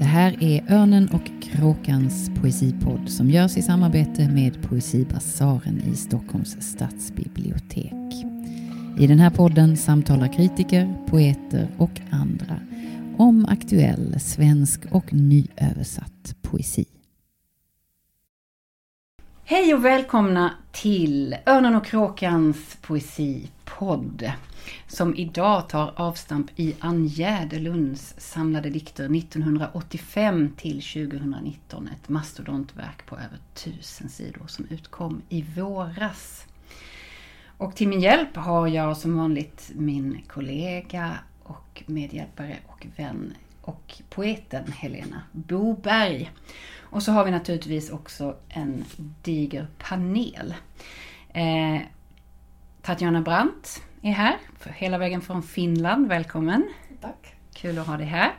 Det här är Örnen och Kråkans poesipodd som görs i samarbete med Poesibasaren i Stockholms stadsbibliotek. I den här podden samtalar kritiker, poeter och andra om aktuell svensk och nyöversatt poesi. Hej och välkomna till Örnen och Kråkans poesipodd som idag tar avstamp i Ann Jäderlunds samlade dikter 1985 till 2019. Ett mastodontverk på över tusen sidor som utkom i våras. Och till min hjälp har jag som vanligt min kollega och medhjälpare och vän och poeten Helena Boberg. Och så har vi naturligtvis också en diger panel. Eh, Tatjana Brandt är här, hela vägen från Finland. Välkommen! Tack! Kul att ha dig här.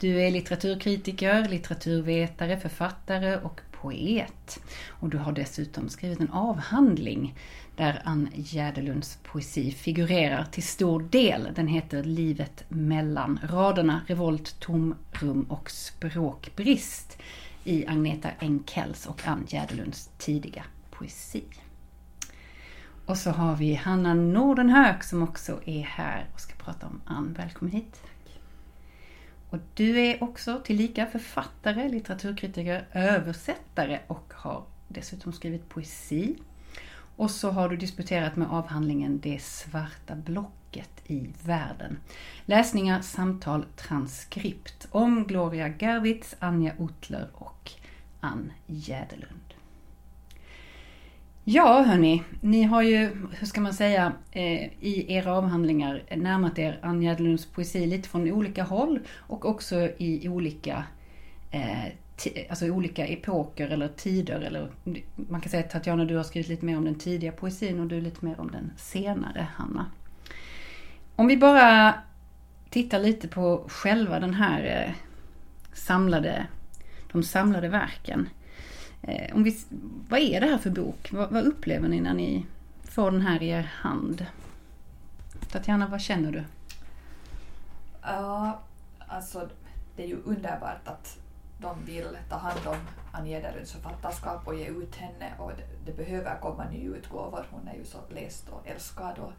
Du är litteraturkritiker, litteraturvetare, författare och poet. Och du har dessutom skrivit en avhandling där Ann Jäderlunds poesi figurerar till stor del. Den heter Livet mellan raderna, revolt, tomrum och språkbrist i Agneta Enkells och Ann Jäderlunds tidiga poesi. Och så har vi Hanna Nordenhök som också är här och ska prata om Ann. Välkommen hit! Och du är också tillika författare, litteraturkritiker, översättare och har dessutom skrivit poesi. Och så har du disputerat med avhandlingen Det svarta blocket i världen. Läsningar, samtal, transkript om Gloria Gerwitz, Anja Otler och Ann Jäderlund. Ja hörni, ni har ju, hur ska man säga, eh, i era avhandlingar närmat er Ann Jäderlunds poesi lite från olika håll och också i olika eh, alltså olika epoker eller tider. Eller, man kan säga att Tatjana, du har skrivit lite mer om den tidiga poesin och du lite mer om den senare, Hanna. Om vi bara tittar lite på själva den här eh, samlade, de samlade verken. Eh, om vi, vad är det här för bok? Vad, vad, upplever ni när ni får den här i er hand? Tatjana, vad känner du? Ja, alltså det är ju underbart att de vill ta hand om Anja Ederlunds författarskap och ge ut henne och det, det behöver komma nyutgåvor. Hon är ju så läst och älskad och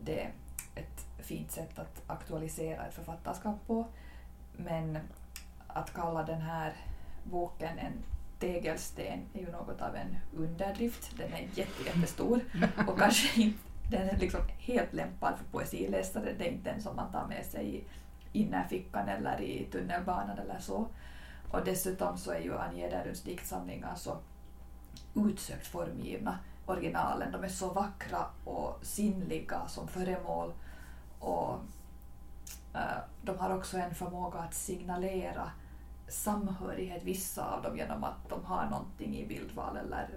det ett fint sätt att aktualisera ett författarskap på. Men att kalla den här boken en tegelsten är ju något av en underdrift. Den är jättestor och kanske inte den är liksom helt lämpad för poesiläsare. Det är inte den som man tar med sig i innerfickan eller i tunnelbanan eller så. Och dessutom så är ju Annie Ederlunds diktsamlingar så utsökt formgivna, originalen. De är så vackra och sinnliga som föremål och uh, de har också en förmåga att signalera samhörighet, vissa av dem, genom att de har någonting i bildval eller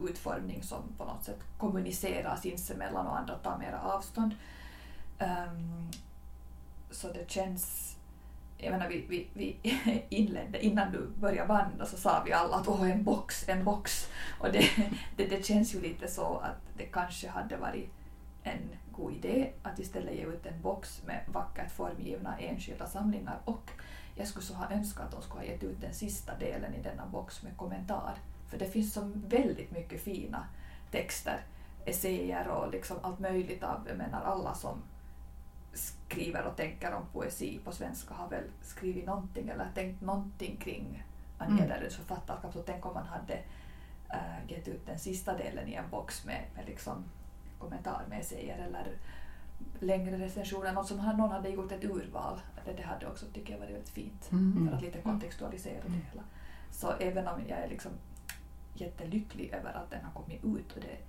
utformning som på något sätt kommunicerar sinsemellan och andra tar mera avstånd. Um, så det känns jag menar, vi, vi, vi inledde, innan du började banda så sa vi alla att åh, en box, en box. Och det, det, det känns ju lite så att det kanske hade varit en god idé att istället ge ut en box med vackert formgivna enskilda samlingar och jag skulle så ha önskat att de skulle ha gett ut den sista delen i denna box med kommentar. För det finns så väldigt mycket fina texter, essäer och liksom allt möjligt av, jag menar alla som skriver och tänker om poesi på svenska har väl skrivit någonting eller tänkt någonting kring Annie mm. författarskap. Så tänk om man hade äh, gett ut den sista delen i en box med, med liksom kommentar med essäer eller längre recensioner, något som någon hade gjort ett urval. Det, det hade också tycker jag varit väldigt fint mm. för att lite kontextualisera mm. det hela. Så även om jag är liksom jättelycklig över att den har kommit ut och det är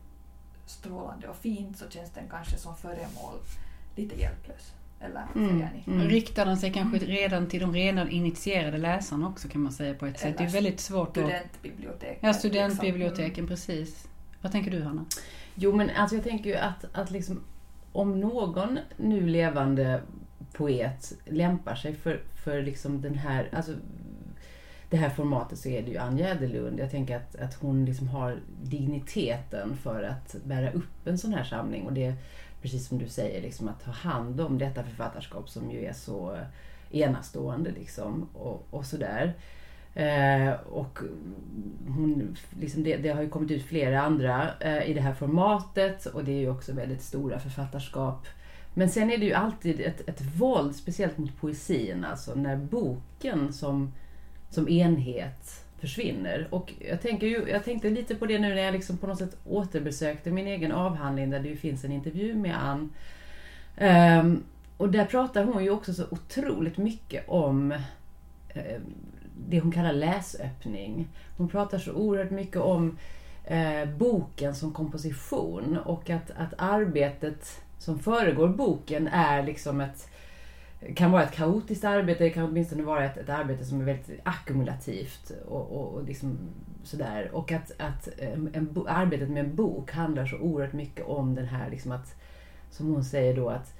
strålande och fint så känns den kanske som föremål lite hjälplös. Eller mm. Mm. Riktar den sig kanske redan till de redan initierade läsarna också kan man säga på ett sätt. Det är väldigt svårt studentbiblioteken. Ja, studentbiblioteken, liksom. precis. Vad tänker du Hanna? Jo men alltså jag tänker ju att, att liksom om någon nu levande poet lämpar sig för, för liksom den här, alltså det här formatet så är det ju Anja Edelund. Jag tänker att, att hon liksom har digniteten för att bära upp en sån här samling. Och det precis som du säger, liksom att ta hand om detta författarskap som ju är så enastående liksom och, och sådär. Eh, och hon, liksom det, det, har ju kommit ut flera andra eh, i det här formatet och det är ju också väldigt stora författarskap. Men sen är det ju alltid ett, ett våld, speciellt mot poesin, alltså när boken som, som enhet försvinner. Och jag, tänker ju, jag tänkte lite på det nu när jag liksom på något sätt återbesökte min egen avhandling där det ju finns en intervju med Ann. Um, och där pratar hon ju också så otroligt mycket om ehm, det hon kallar läsöppning. Hon pratar så oerhört mycket om eh, boken som komposition och att, att arbetet som föregår boken är liksom ett kan vara ett kaotiskt arbete, det kan åtminstone vara ett, ett arbete som är väldigt ackumulativt och, och, och liksom sådär. Och att, att eh, en, en, arbetet med en bok handlar så oerhört mycket om den här liksom att, som hon säger då, att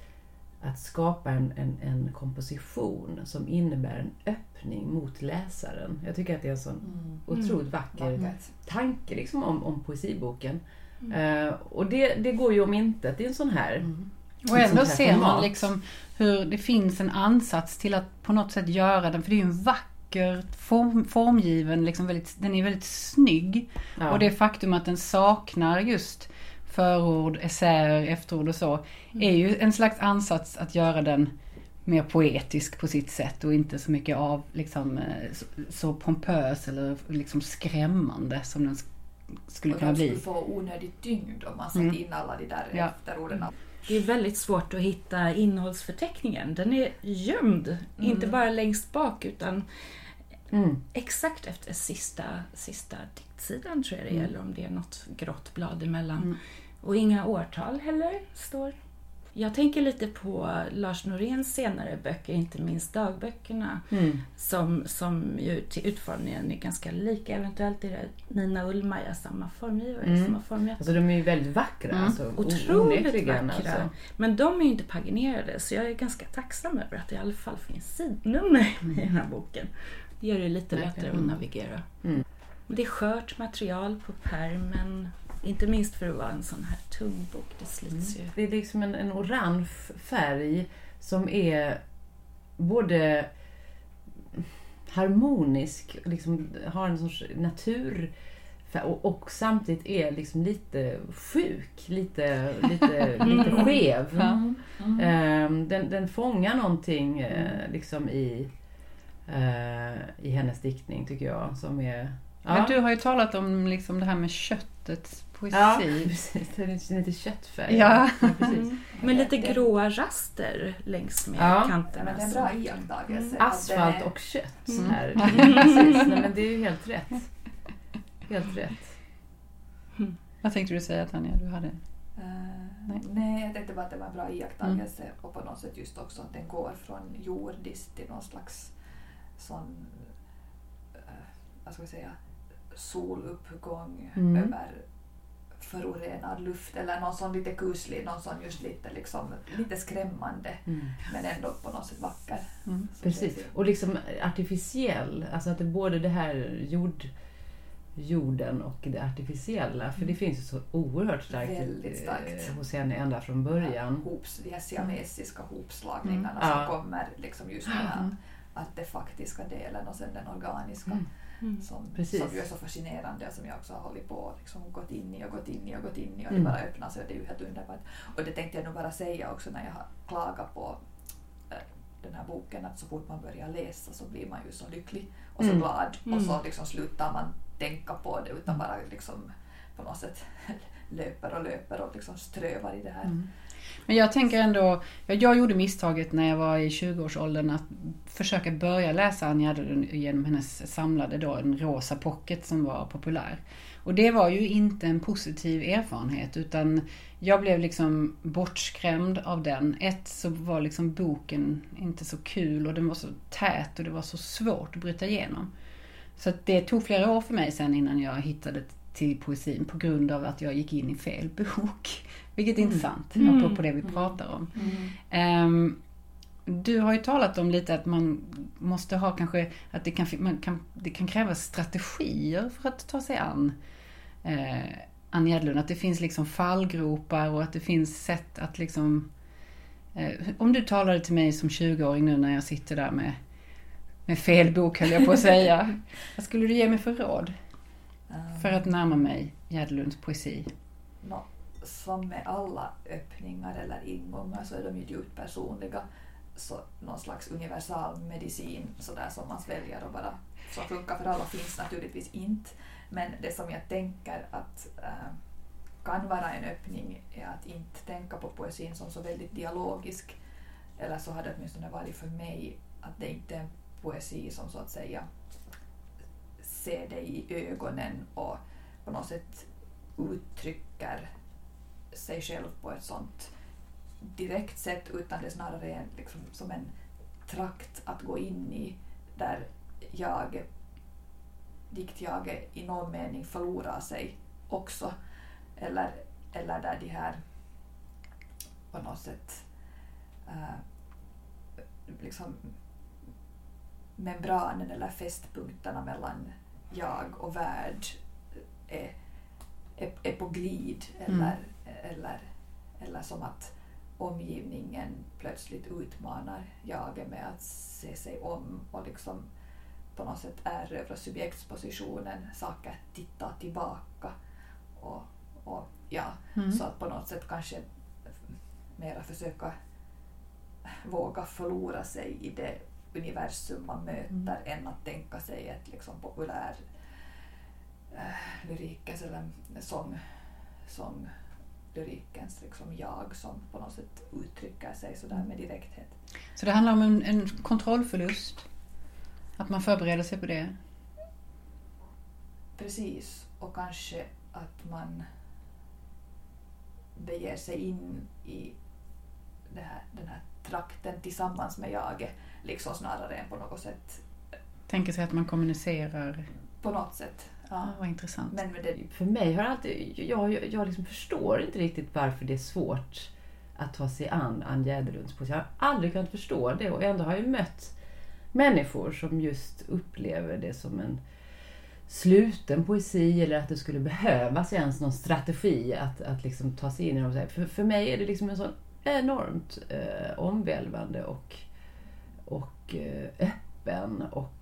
att skapa en, en, en, komposition som innebär en öppning mot läsaren. Jag tycker att det är en sån mm. otroligt vacker mm. tanke liksom om, om poesiboken. Mm. Uh, och det, det går ju om intet i en sån här mm. Och ändå ser man liksom hur det finns en ansats till att på något sätt göra den, för det är ju en vacker form, formgiven, liksom väldigt, den är väldigt snygg. Ja. Och det faktum att den saknar just förord, essäer, efterord och så, mm. är ju en slags ansats att göra den mer poetisk på sitt sätt och inte så mycket av liksom, eh, så pompös eller liksom skrämmande som den skulle kunna bli. Och den skulle få onödig tyngd om man sätter mm. in alla de där ja. efterorden. Det är väldigt svårt att hitta innehållsförteckningen. Den är gömd, mm. inte bara längst bak utan mm. exakt efter sista, sista diktsidan tror jag det är, mm. eller om det är något grått blad emellan. Mm. Och inga årtal heller står. Jag tänker lite på Lars Noréns senare böcker, inte minst dagböckerna, mm. som, som ju till utformningen är ganska lika. Eventuellt är det Nina Ullmaja, samma formgivare, mm. som har formgat. Alltså de är ju väldigt vackra. Mm. Alltså, Otroligt vackra. Alltså. Men de är ju inte paginerade, så jag är ganska tacksam över att det i alla fall finns sidnummer i den här boken. Det gör det lite lättare att navigera. Mm. Det är skört material på pärmen inte minst för att vara en sån här tung bok. Det slits mm. ju. Det är liksom en, en orange färg som är både harmonisk, liksom har en sorts natur och, och, samtidigt är liksom lite sjuk, lite, lite, lite skev. Mm. Mm. Den, den fångar någonting eh, liksom i, uh, i hennes diktning tycker jag som är Ja. Men du har ju talat om liksom det här med köttets poesi. Ja, precis. Det är lite köttfärg. Ja. ja precis. Med lite gråa raster längs med ja. kanterna. Men det är en bra iakttagelse. Mm. Asfalt och kött. Mm. Här. precis. Nej, men det är ju helt rätt. Helt rätt. Mm. Vad tänkte du säga Tanja? Du hade... Uh, nej. nej, jag tänkte bara att det var en bra iakttagelse mm. och på något sätt just också att den går från jordiskt till någon slags sån, uh, vad ska vi säga, soluppgång mm. över förorenad luft eller någon sån lite kuslig, någon sån just lite, liksom, lite skrämmande mm. men ändå på något sätt vacker. Mm. Precis, och liksom artificiell, alltså att det både det här jord, jorden och det artificiella, för det mm. finns ju så oerhört starkt, starkt. Eh, hos henne ända från början. Ja, hops, de här siamesiska hopslagningarna mm. som ja. kommer liksom just med mm. att det faktiska delen och sen den organiska. Mm. Mm. Som, som ju är så fascinerande och som jag också har hållit på och liksom gått in i och gått in i och gått in i och mm. det bara öppnar sig och det är ju helt underbart. Och det tänkte jag nog bara säga också när jag har klagat på äh, den här boken att så fort man börjar läsa så blir man ju så lycklig och så mm. glad och så mm. liksom slutar man tänka på det utan bara liksom på något sätt löper och löper och liksom strövar i det här. Mm. Men jag tänker ändå, jag gjorde misstaget när jag var i 20-årsåldern att försöka börja läsa Anja genom hennes samlade då, en rosa pocket som var populär. Och det var ju inte en positiv erfarenhet utan jag blev liksom bortskrämd av den. Ett så var liksom boken inte så kul och den var så tät och det var så svårt att bryta igenom. Så det tog flera år för mig sen innan jag hittade till poesin på grund av att jag gick in i fel bok. Vilket är mm. intressant, mm. apropå det vi mm. pratar om. Mm. Um, du har ju talat om lite att man måste ha kanske, att det kan, man kan, det kan krävas strategier för att ta sig an eh, Ann Edlund. Att det finns liksom fallgropar och att det finns sätt att liksom Eh, om du talade till mig som 20-åring nu när jag sitter där med, med fel bok höll jag på att säga. vad skulle du ge mig för råd? Um, För att närma mig Gärdelunds poesi som med alla öppningar eller ingångar så är de ju djupt personliga. Så någon slags universal medicin sådär som man sväljer och bara som funkar för alla finns naturligtvis inte. Men det som jag tänker att äh, kan vara en öppning är att inte tänka på poesin som så väldigt dialogisk. Eller så har det åtminstone varit för mig att det inte är en poesi som så att säga ser dig i ögonen och på något sätt uttrycker sig själv på ett sånt direkt sätt utan det är snarare en, liksom, som en trakt att gå in i där jag, diktjaget i någon mening förlorar sig också. Eller, eller där de här på något sätt äh, liksom membranen eller fästpunkterna mellan jag och värld är, är, är på glid eller, eller, eller som att omgivningen plötsligt utmanar jaget med att se sig om och liksom på något sätt erövra subjektspositionen, saker titta tillbaka. Och, och ja, Mm. så att på något sätt kanske mera försöka våga förlora sig i det universum man möter Mm. än att tänka sig ett liksom populär äh, lyrikens eller sång, sånglyrikens liksom jag som på något sätt uttrycker sig sådär med direkthet. Så det handlar om en, en kontrollförlust. Att man förbereder sig på det. Precis, och kanske att man beger sig in i här, den här trakten tillsammans med jaget, liksom snarare än på något sätt. Tänker sig att man kommunicerar. På något sätt. Ja, vad intressant. Men med det, För mig har alltid, jag, jag, jag liksom förstår inte riktigt varför det är svårt att ta sig an Ann Jäderlunds poesi. Jag har aldrig kunnat förstå det och ändå har jag mött människor som just upplever det som en sluten poesi eller att det skulle behövas ens någon strategi att, att liksom ta sig in i dem. För, för mig är det liksom en sån enormt eh, omvälvande och, och eh, öppen och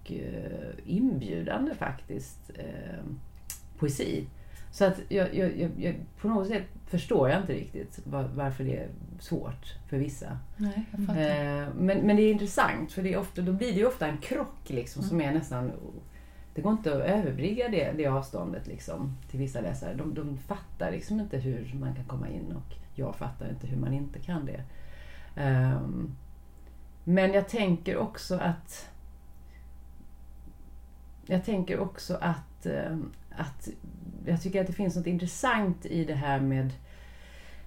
inbjudande faktiskt eh, poesi. Så att jag, jag, jag, på något sätt förstår jag inte riktigt var, varför det är svårt för vissa. Nej. Eh, men, men det är intressant för det är ofta, då blir det ju ofta en krock liksom, som är nästan... Det går inte att överbrygga det, det avståndet liksom, till vissa läsare. De, de fattar liksom inte hur man kan komma in och jag fattar inte hur man inte kan det. Ehm, men jag tänker också att jag tänker också att, eh, att jag tycker att det finns något intressant i det här med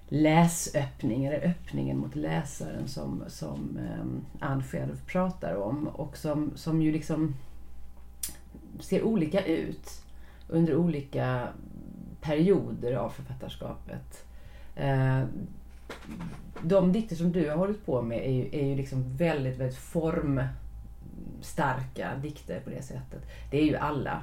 läsöppning, eller öppningen mot läsaren som, som eh, Ann själv pratar om och som, som ju liksom ser olika ut under olika perioder av författarskapet. Eh, de dikter som du har hållit på med är ju, är ju liksom väldigt, väldigt form formstarka dikter på det sättet. Det är ju alla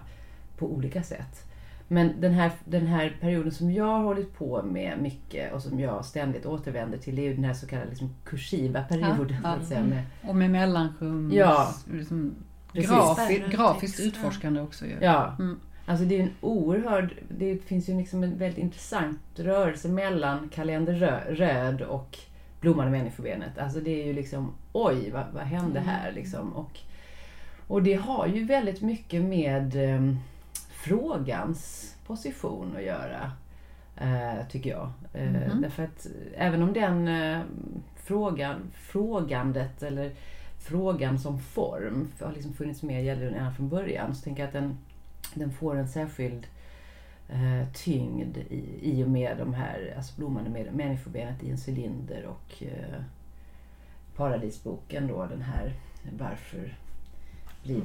på olika sätt. Men den här, den här perioden som jag har hållit på med mycket och som jag ständigt återvänder till, det är ju den här så kallade liksom kursiva perioden. Ja, ja. Så att säga, med, Och med mellanrum. Ja. Liksom, grafi, grafiskt utforskande också ju. Ja. Mm. Alltså det är en oerhörd... Det finns ju liksom en väldigt intressant rörelse mellan Kalender Rö- Röd och Blomman och Människobenet. Alltså det är ju liksom, oj vad, vad hände här liksom? Och, och det har ju väldigt mycket med eh, frågans position att göra. Eh, tycker jag. Eh, Mhm. Därför att även om den eh, frågan, frågandet eller frågan som form har liksom funnits med i Gällivare ända från början så tänker jag att den, den får en särskild eh, tyngd i, i och med de här alltså blommande med människobenet i en cylinder och eh, Paradisboken då den här Varför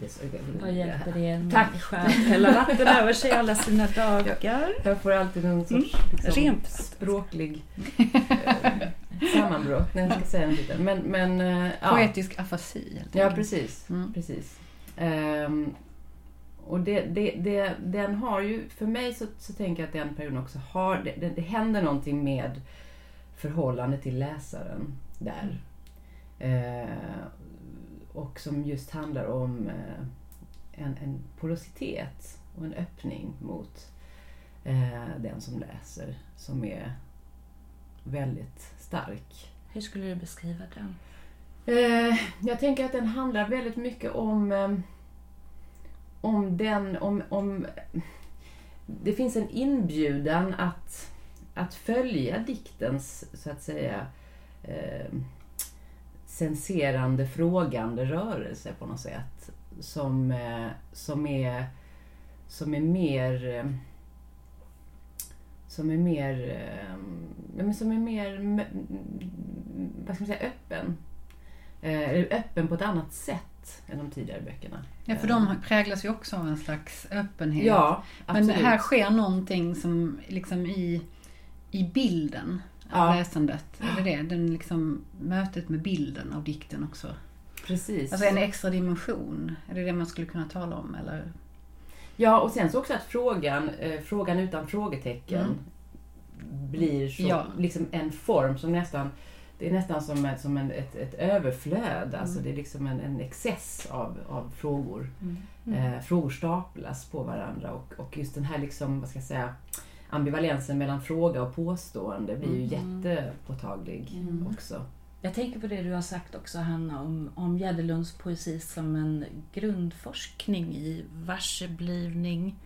så... Vad hjälper det en Tack. människa att hälla vatten över sig alla sina dagar? Jag får alltid någon sorts liksom, Rent. språklig eh, sammanbrott när jag ska säga något litet. Men, men eh, ja. Poetisk afasi helt Ja, enkelt. precis. Mm. precis. Ehm, och det, det, det, den har ju, för mig så, så tänker jag att den perioden också har, det, det, det händer någonting med förhållandet till läsaren där. Eh, och som just handlar om eh, en, en porositet och en öppning mot eh, den som läser som är väldigt stark. Hur skulle du beskriva den? Eh, jag tänker att den handlar väldigt mycket om om den, om, om det finns en inbjudan att, att följa diktens, så att säga, senserande, frågande rörelse på något sätt. Som, eh, som, är, som är mer eh, som är mer, eh, som är mer vad ska man säga, öppen. Eh, öppen på ett annat sätt än de tidigare böckerna. Ja, för de präglas ju också av en slags öppenhet. Ja, absolut. Men här sker någonting som liksom i, i bilden Ja. läsandet. Det det? Den liksom, mötet med bilden av dikten också. Precis. Alltså en extra dimension. Är det det man skulle kunna tala om? Eller? Ja, och sen så också att frågan, eh, frågan utan frågetecken Mm. blir så, Ja. liksom en form som nästan det är nästan som, ett, som en, ett, ett överflöd, alltså Mm. det är liksom en, en excess av, av frågor. Mm. Eh, frågor staplas på varandra och, och just den här liksom, vad ska jag säga, ambivalensen mellan fråga och påstående blir ju Mm. jättepåtaglig Mm. också. Jag tänker på det du har sagt också Hanna om, om Gärdelunds poesi som en grundforskning i varseblivning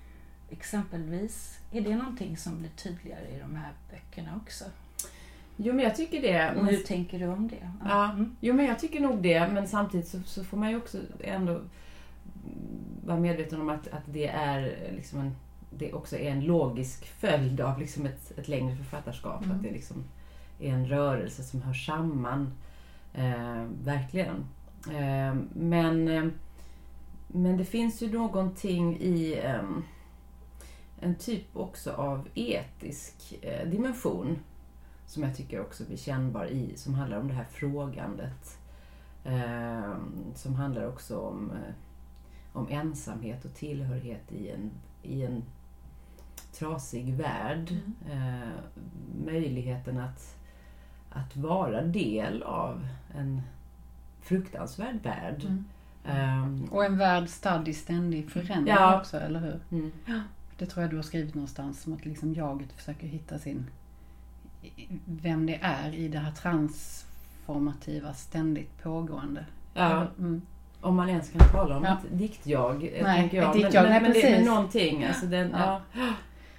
exempelvis. Är det någonting som blir tydligare i de här böckerna också? Jo men jag tycker det. Och hur tänker du om det? Ja, Mm. jo men jag tycker nog det, men samtidigt så, så får man ju också ändå vara medveten om att, att det är liksom en det också är en logisk följd av liksom ett, ett längre författarskap. Mm. Att det liksom är en rörelse som hör samman. Eh, verkligen. Eh, men, eh, men det finns ju någonting i eh, en typ också av etisk eh, dimension som jag tycker också blir kännbar i, som handlar om det här frågandet. Eh, som handlar också om, eh, om ensamhet och tillhörighet i en, i en trasig värld. Eh, möjligheten att, att vara del av en fruktansvärd värld. Mm. Eh, Och en värld stadd i ständig förändring Ja. också, eller hur? mm. Det tror jag du har skrivit någonstans, som att liksom jaget försöker hitta sin... Vem det är i det här transformativa, ständigt pågående. Ja, Mm. om man ens kan tala om Ja. ett diktjag, eh, Nej, tänker jag. ett diktjag, men, nej, men, det, men precis. någonting. Alltså den, ja.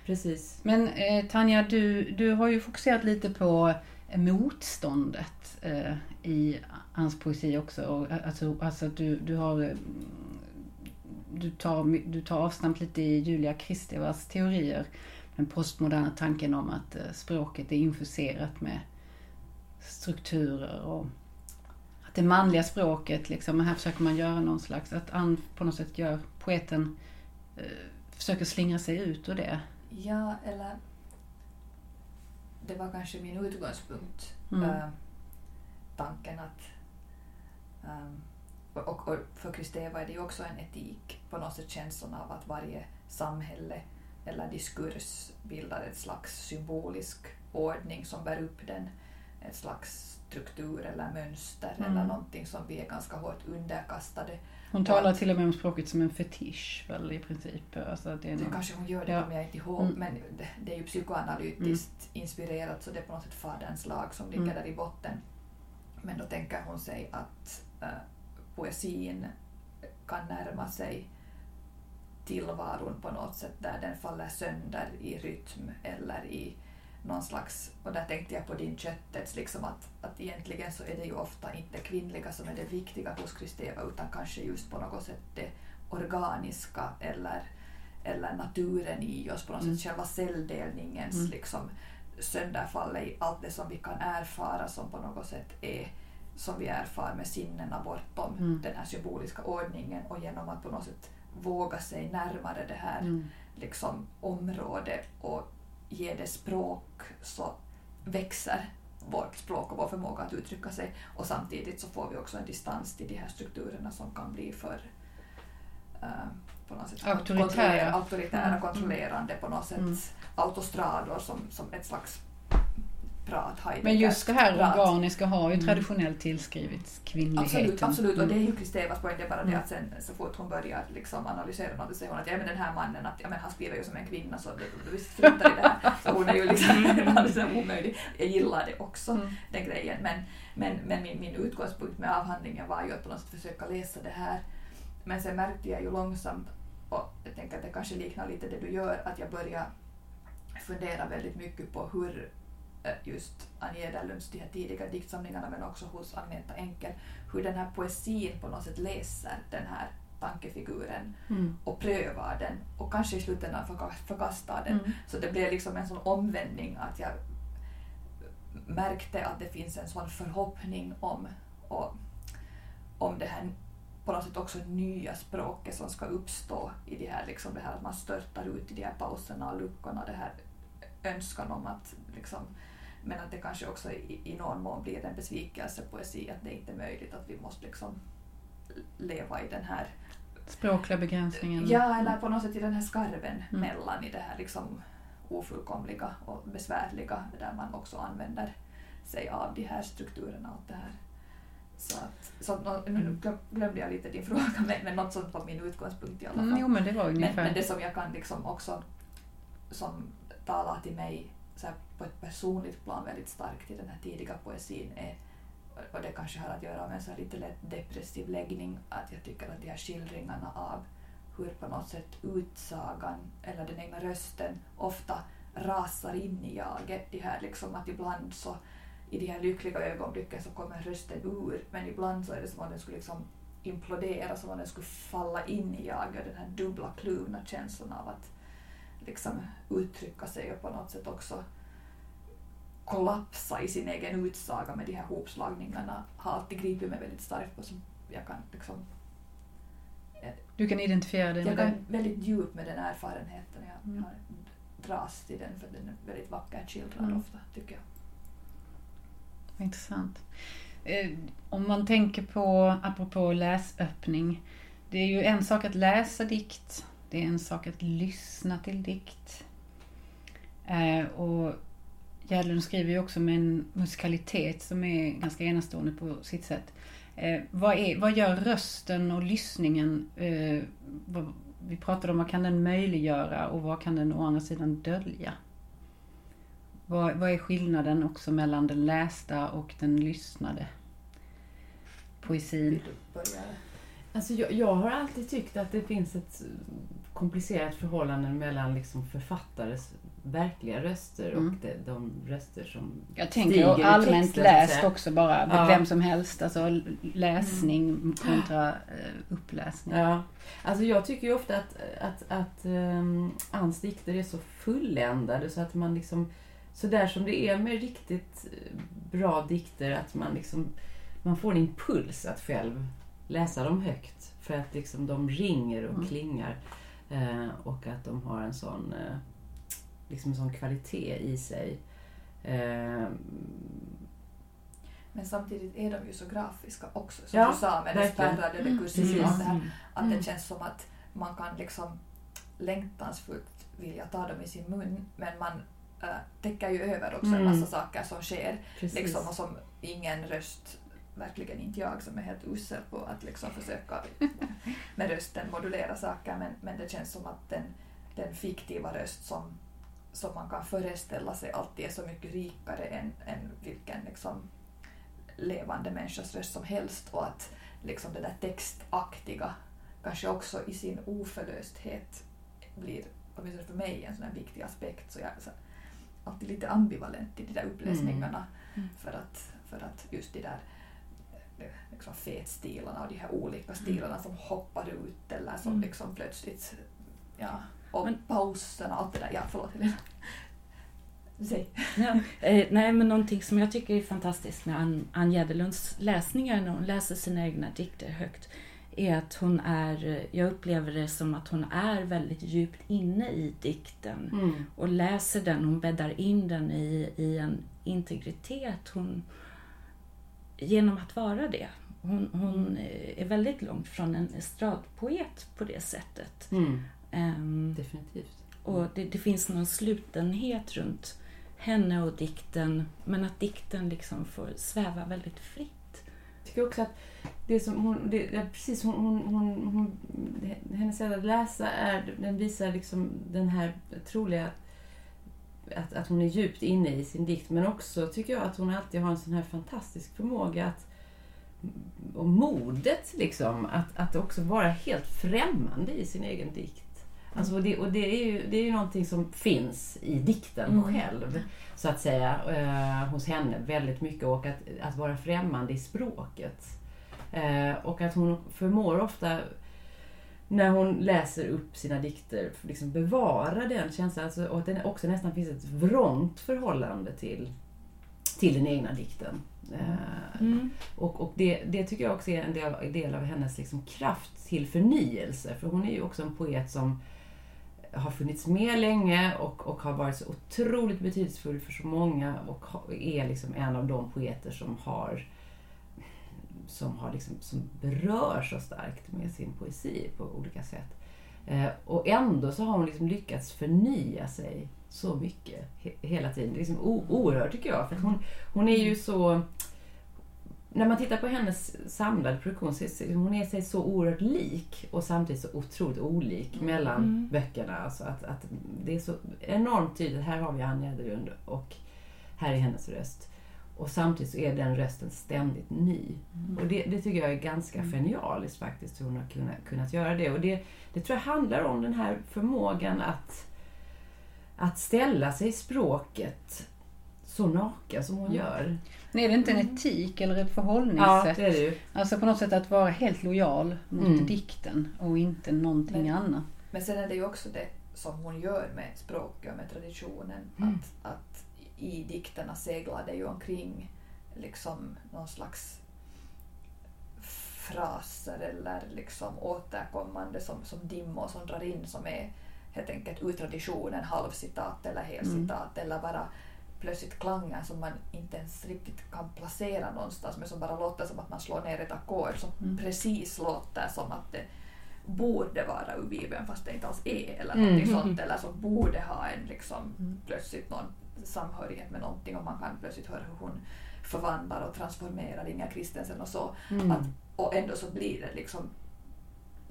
Precis. Men eh, Tanja, du, du har ju fokuserat lite på eh, motståndet eh, i hans poesi också. Och, eh, alltså, alltså att du, du har... Eh, du tar, du tar avstamp lite i Julia Kristevas teorier. Den postmoderna tanken om att eh, språket är infuserat med strukturer och att det manliga språket, liksom, här försöker man göra någon slags, att Ann på något sätt gör, poeten eh, försöker slingra sig ut ur det. Ja, eller det var kanske min utgångspunkt. Mm. eh, tanken att och, och, och för Kristeva är det ju också en etik, på något sätt känslan av att varje samhälle eller diskurs bildar ett slags symbolisk ordning som bär upp den, ett slags struktur eller mönster Mm. eller någonting som vi är ganska hårt underkastade. Hon talar till och med om språket som en fetisch väl i princip. Alltså det är Det någon... kanske hon gör, det Ja. kommer jag inte ihåg, Mm. men det, är ju psykoanalytiskt inspirerat så det är på något sätt faderns lag som ligger Mm. där i botten. Men då tänker hon sig att eh, poesin kan närma sig tillvaron på något sätt där den faller sönder i rytm eller i någon slags, och där tänkte jag på din köttets, liksom att, att egentligen så är det ju ofta inte kvinnliga som är det viktiga hos Kristeva utan kanske just på något sätt det organiska eller, eller naturen i oss, på något Mm. sätt själva celldelningens Mm. liksom, sönderfall i allt det som vi kan erfara som på något sätt är som vi erfar med sinnena bortom Mm. den här symboliska ordningen och genom att på något sätt våga sig närmare det här Mm. liksom, område och ge det språk så växer vårt språk och vår förmåga att uttrycka sig och samtidigt så får vi också en distans till de här strukturerna som kan bli för eh, på något sätt Auktoritära. kontroller- auktoritära Mm. kontrollerande på något sätt Mm. autostrador som, som ett slags prat. Heidegger Men just det här prat. organiska har ju Mm. traditionellt tillskrivits kvinnligheten. Absolut, absolut. Och det är Mm. ju Kristevas poäng. Det är bara det Mm. att sen så fort hon börjar liksom analysera något så säger hon att ja, men den här mannen att, ja, men han skriver ju som en kvinna så det- struntar i det här. Så hon är ju liksom alldeles omöjlig. Jag gillar det också, Mm. den grejen. Men, men, men min, min utgångspunkt med avhandlingen var ju att på något sätt försöka läsa det här. Men sen märkte jag ju långsamt, och jag tänker att det kanske liknar lite det du gör, att jag började fundera väldigt mycket på hur just Annie Ederlunds de här tidiga diktsamlingarna men också hos Agneta Enkel, hur den här poesin på något sätt läser den här tankefiguren Mm. och prövar den och kanske i slutändan förka- förkastar den. Mm. Så det blev liksom en sån omvändning att jag märkte att det finns en sån förhoppning om, och, om det här på något sätt också nya språket som ska uppstå i det här, liksom det här att man störtar ut i de här pauserna och luckorna, det här önskan om att liksom, men att det kanske också i, i någon mån blir en besvikelsepoesi, att det inte är möjligt att vi måste liksom leva i den här Språkliga begränsningen. Ja, eller på något sätt i den här skarven Mm. mellan i det här liksom ofullkomliga och besvärliga där man också använder sig av de här strukturerna och det här. Så, att, så att, nu glöm- glömde jag lite din fråga, men, men något sånt var min utgångspunkt i alla fall. Mm, jo men det var men, ungefär. men det som jag kan liksom också som talar till mig så här, på ett personligt plan väldigt starkt i den här tidiga poesin är och det kanske har att göra med en så här lite lätt depressiv läggning, att jag tycker att de här skildringarna av hur på något sätt utsagan eller den egna rösten ofta rasar in i jaget. Det här liksom att ibland så i de här lyckliga ögonblicken så kommer rösten ur men ibland så är det som om den skulle liksom implodera, som om den skulle falla in i jaget. Den här dubbla kluvna känslan av att liksom uttrycka sig och på något sätt också kollapsa i sin egen utsaga med de här hopslagningarna har alltid gripit mig väldigt starkt på som jag kan liksom Du kan identifiera dig jag med kan det. väldigt djupt med den erfarenheten. Jag, Mm. jag dras till den för den är väldigt vackert skildrad Mm. ofta, tycker jag. Intressant. Eh, Om man tänker på, apropå läsöppning, det är ju en sak att läsa dikt, det är en sak att lyssna till dikt. Eh, Och Gärlund skriver ju också med en musikalitet som är ganska enastående på sitt sätt. Eh, vad, är, vad gör rösten och lyssningen? Eh, vad, vi pratade om vad kan den möjliggöra och vad kan den å andra sidan dölja? Vad, vad är skillnaden också mellan den lästa och den lyssnade poesin? Alltså jag, jag har alltid tyckt att det finns ett komplicerat förhållande mellan liksom författares verkliga röster Mm. och de, de röster som Jag stiger tänker ur allmänt texten, läst också bara, Ja. vem som helst. Alltså läsning kontra eh, uppläsning. Ja, alltså jag tycker ju ofta att, att, att um, Anns dikter är så fulländade så att man liksom, så där som det är med riktigt eh, bra dikter, att man liksom, man får en impuls att själv läsa dem högt. För att liksom de ringer och Mm. klingar. Eh, och att de har en sån, eh, liksom en sån kvalitet i sig. Eh, Men samtidigt är de ju så grafiska också, som Ja, du sa med det spärrade, det Mm, kursiva precis. det här. Att Mm. det känns som att man kan liksom längtansfullt vilja ta dem i sin mun, men man äh, täcker ju över också en Mm. massa saker som sker precis. liksom, och som ingen röst, verkligen inte jag som är helt usel på att liksom försöka med rösten modulera saker, men, men det känns som att den, den fiktiva röst som, som man kan föreställa sig alltid är så mycket rikare än, än vilken liksom, levande människas röst som helst och att liksom det där textaktiga kanske också i sin oförlösthet blir, åtminstone för mig, en sån här viktig aspekt. Så jag är alltid lite ambivalent i de där uppläsningarna Mm. för, att, för att just de där eh, liksom fetstilarna och de här olika stilarna som hoppar ut eller som Mm. liksom plötsligt, ja, och Men- pauserna, allt det där. Ja, förlåt Helena. Säg. Ja, eh, nej, men någonting som jag tycker är fantastiskt med Ann, Ann Gäderlunds läsningar när hon läser sina egna dikter högt är att hon är, eh, jag upplever det som att hon är väldigt djupt inne i dikten Mm. och läser den, hon bäddar in den i, i en integritet hon, genom att vara det. Hon, hon eh, är väldigt långt från en estradpoet på det sättet. Mm. Ehm, Definitivt. och det, det finns någon slutenhet runt henne och dikten, men att dikten liksom får sväva väldigt fritt. Jag tycker också att det som hon, det, det, precis, hon, hon, hon, hon, hennes sätt att läsa är, den visar liksom den här troliga att, att hon är djupt inne i sin dikt men också tycker jag att hon alltid har en sån här fantastisk förmåga att och modet liksom, att, att också vara helt främmande i sin egen dikt. Alltså, och det, och det, är ju, det är ju någonting som finns i dikten mm. själv, så att säga, eh, hos henne väldigt mycket. Och att, att vara främmande i språket. Eh, och att hon förmår ofta, när hon läser upp sina dikter, liksom bevara den känslan. Alltså, och att det också nästan finns ett vrångt förhållande till, till den egna dikten. Eh, mm. Och, och det, det, tycker jag också är en del, del av hennes liksom kraft till förnyelse. För hon är ju också en poet som har funnits med länge och, och har varit så otroligt betydelsefull för så många och är liksom en av de poeter som har som, har liksom, som berör så starkt med sin poesi på olika sätt. Eh, och ändå så har hon liksom lyckats förnya sig så mycket he hela tiden. Det är liksom oerhört tycker jag. För hon, hon är ju så när man tittar på hennes samlade produktion så är hon är sig så oerhört lik och samtidigt så otroligt olik mm. mellan mm. böckerna. Alltså att, att det är så enormt tydligt. Här har vi Anja Ederlund och här är hennes röst. Och samtidigt så är den rösten ständigt ny. Mm. Och det, det, tycker jag är ganska mm. genialiskt faktiskt, hur hon har kunnat, kunnat göra det. Och det, det tror jag handlar om den här förmågan att, att ställa sig i språket så naken som hon mm. gör. Men är det inte en mm. etik eller ett förhållningssätt? Ja, det är det ju. Alltså på något sätt att vara helt lojal mot mm. dikten och inte någonting men, annat. Men sen är det ju också det som hon gör med språket och med traditionen. Mm. Att, att i dikterna seglar det ju omkring liksom någon slags fraser eller liksom återkommande som, som dimmor som drar in som är helt enkelt ur traditionen, halvcitat eller helcitat mm. eller bara plötsligt klanger som man inte ens riktigt kan placera någonstans men som bara låter som att man slår ner ett ackord som mm. precis låter som att det borde vara ur Bibeln fast det inte alls är eller mm. någonting sånt eller som borde ha en liksom mm. plötsligt någon samhörighet med någonting och man kan plötsligt höra hur hon förvandlar och transformerar Inga Kristensen och så. Mm. Att, och ändå så blir det liksom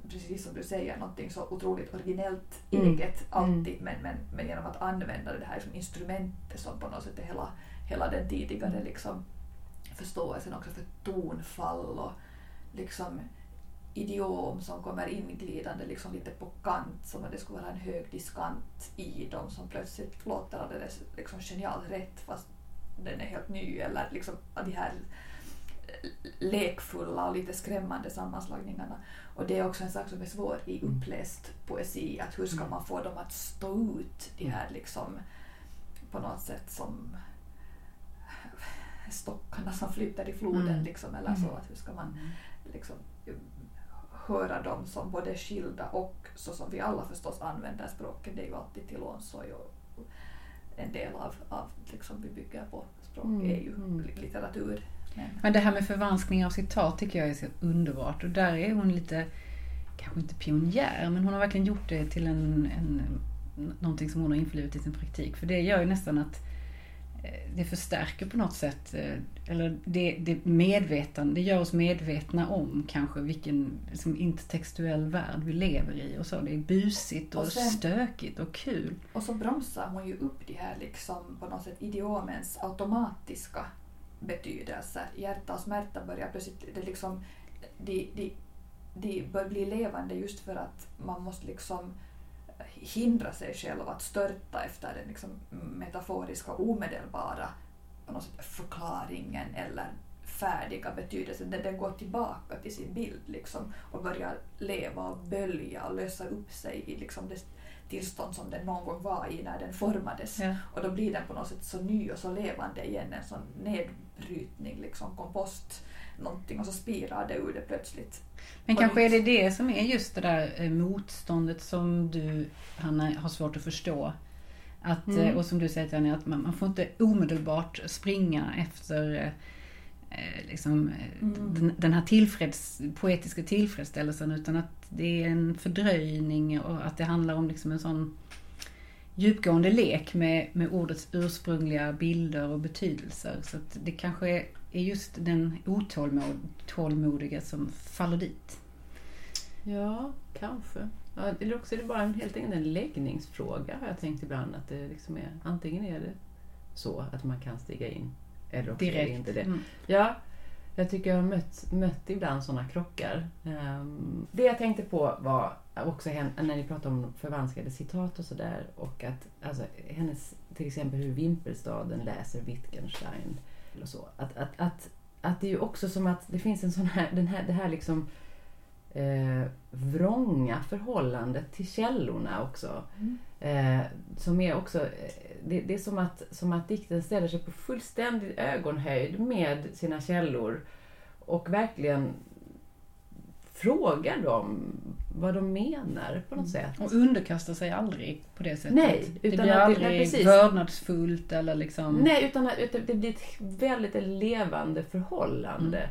precis som du säger, någonting så otroligt originellt mm. eget alltid mm. men, men, men genom att använda det här som instrumentet som på något sätt är hela, hela den tidigare mm. liksom, förståelsen också för tonfall och liksom idiom som kommer inglidande liksom lite på kant som att det skulle vara en hög diskant i dem som plötsligt låter alldeles liksom genialt rätt fast den är helt ny eller liksom de här lekfulla och lite skrämmande sammanslagningarna. Och det är också en sak som är svår i mm. uppläst poesi, att hur ska mm. man få dem att stå ut de här liksom på något sätt som stockarna som flyter i floden mm. liksom, eller så. Att hur ska man liksom höra dem som både skilda och så som vi alla förstås använder språket, det är ju alltid till omsorg och en del av, av liksom vi bygger på språk mm. är ju litteratur men det här med förvanskning av citat tycker jag är så underbart och där är hon lite, kanske inte pionjär, men hon har verkligen gjort det till en, en, någonting som hon har införlivat i sin praktik. För det gör ju nästan att eh, det förstärker på något sätt, eh, eller det, det medvetande, det gör oss medvetna om kanske vilken liksom, intertextuell värld vi lever i och så. Det är busigt och, och sen, stökigt och kul. Och så bromsar hon ju upp de här liksom på något sätt idiomens automatiska betydelser. Hjärta och smärta börjar plötsligt, det liksom, de, de, de bör bli levande just för att man måste liksom eh, hindra sig själv att störta efter den liksom metaforiska omedelbara på något sätt, förklaringen eller färdiga betydelsen. Den, den går tillbaka till sin bild liksom, och börjar leva och bölja och lösa upp sig i liksom det tillstånd som den någon gång var i när den formades. Ja. Och då blir den på något sätt så ny och så levande igen, en sån nedbrytning, liksom kompost, någonting och så spirar det ur det plötsligt. Men kanske är det det som är just det där eh, motståndet som du, Hanna, har svårt att förstå. Att, mm. Eh, och som du säger Tanja, att man, man får inte omedelbart springa efter Eh, liksom, eh, mm. den, den, här tillfreds, poetiska tillfredsställelsen utan att det är en fördröjning och att det handlar om liksom en sån djupgående lek med, med ordets ursprungliga bilder och betydelser. Så det kanske är just den otålmodiga som faller dit. Ja, kanske. Ja, eller också är det bara en, helt enkelt en läggningsfråga har jag tänkt ibland. Att det liksom är, antingen är det så att man kan stiga in är det inte det. Mm. Ja, jag tycker jag har mött, mött ibland sådana krockar. Ehm, det jag tänkte på var också när ni pratade om förvanskade citat och sådär och att alltså, hennes, till exempel hur Vimpelstaden läser Wittgenstein. Eller så. Att, att, att, att det är ju också som att det finns en sån här, den här, det här liksom eh, vrånga förhållandet till källorna också. Eh, som är också, eh, det, det är som att, som att dikten ställer sig på fullständig ögonhöjd med sina källor och verkligen frågar dem vad de menar på något sätt. Och underkastar sig aldrig på det sättet. Nej, det utan blir att det- aldrig nej, precis. vördnadsfullt eller liksom... Nej, utan att utan det blir ett väldigt levande förhållande. Eh,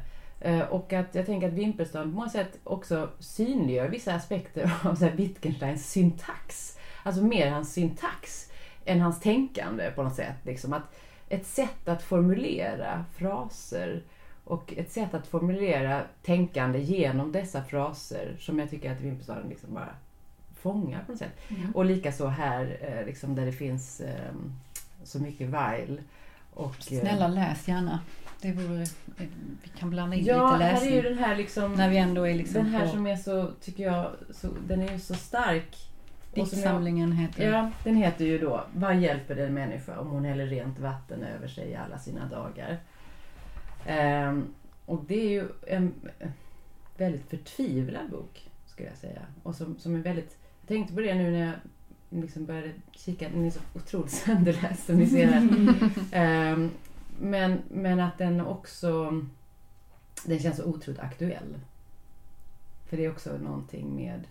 Och att jag tänker att Wimpelstad på många sätt också synliggör vissa aspekter av så här Wittgensteins syntax. Alltså mer hans syntax än hans tänkande på något sätt. Liksom att ett sätt att formulera fraser och ett sätt att formulera tänkande genom dessa fraser som jag tycker att Wimpelstad liksom bara fångar på något sätt. Och likaså här eh, liksom där det finns eh, så mycket Weil. Och, eh, Snälla läs gärna. Det vore, eh, vi kan blanda in Ja, lite här är läsning. ju den här liksom... När vi ändå är liksom den här på som är så, tycker jag, så, den är ju så stark. Jag, diktsamlingen heter ja, den heter ju då Vad hjälper en människa om hon häller rent vatten över sig i alla sina dagar? Ehm, och det är ju en väldigt förtvivlad bok, skulle jag säga. Och som, som är väldigt... Jag tänkte på det nu när jag liksom började kika. Den är så otroligt sönderläst som ni ser här. Ehm, men, men att den också... Den känns så otroligt aktuell. För det är också någonting med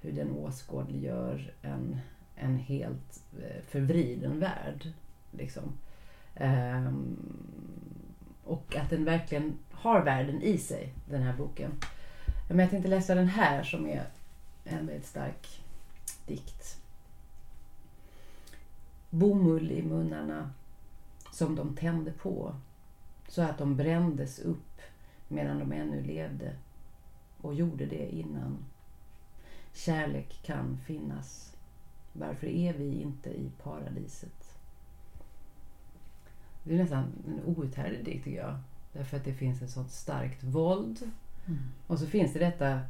hur den åskådliggör en, en helt eh, förvriden värld. Liksom. Ehm, och att den verkligen har världen i sig, den här boken. Men jag tänkte läsa den här som är en väldigt stark dikt. Bomull i munnarna som de tände på så att de brändes upp medan de ännu levde och gjorde det innan. Kärlek kan finnas. Varför är vi inte i paradiset? Det är nästan en outhärdlig dikt tycker jag. Därför att det finns ett sånt starkt våld. Mm. Och så finns det detta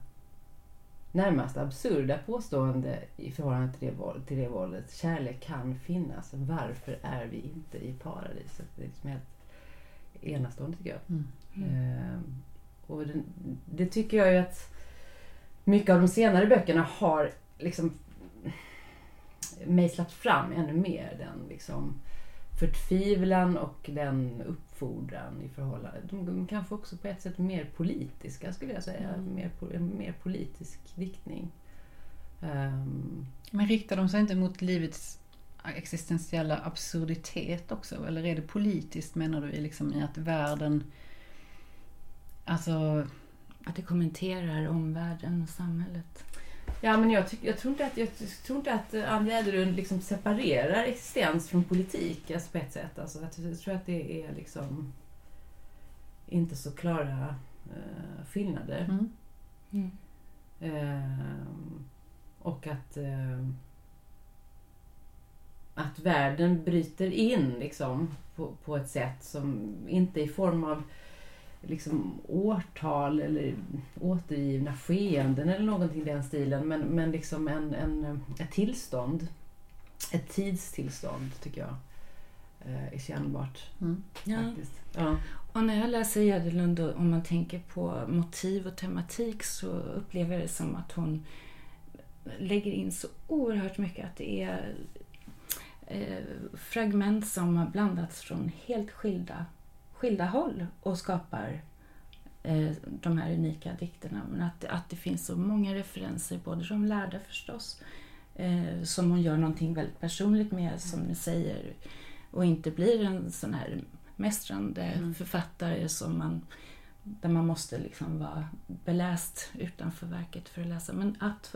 närmast absurda påstående i förhållande till det, våld, till det våldet. Kärlek kan finnas. Varför är vi inte i paradiset? Det är liksom helt enastående tycker jag. Mm. Ehm, och det, det tycker jag ju att mycket av de senare böckerna har liksom mejslat fram ännu mer. Den liksom förtvivlan och den uppfordran i förhållande. De, de kanske också på ett sätt mer politiska skulle jag säga. Mm. Mer, mer politisk diktning. Ehm, Men riktar de sig inte mot livets existentiella absurditet också? Eller är det politiskt menar du i liksom i att världen... Alltså... Att det kommenterar omvärlden och samhället. Ja, men jag, tyck, jag, tror inte att, jag tror inte att eh, Ann Jäderlund liksom separerar existens från politik alltså på ett sätt. Alltså, jag tror att det är liksom inte så klara eh, skillnader. Mm. Mm. Ehm, och att, ehm, att världen bryter in liksom, på, på ett sätt som inte i form av liksom, årtal eller återgivna skeenden eller någonting i den stilen. Men, men liksom en, en, ett tillstånd. Ett tidstillstånd tycker jag eh, är kännbart. Mm. Ja. Faktiskt. Ja. Och när jag läser Jäderlund, och om man tänker på motiv och tematik, så upplever jag det som att hon lägger in så oerhört mycket. Att det är eh, fragment som har blandats från helt skilda, skilda håll och skapar eh, de här unika dikterna. Men att, att det finns så många referenser, både de lärda förstås, eh, som hon gör någonting väldigt personligt med, som ni säger, och inte blir en sån här mästrande Mm. författare som man, där man måste liksom vara beläst utanför verket för att läsa. Men att,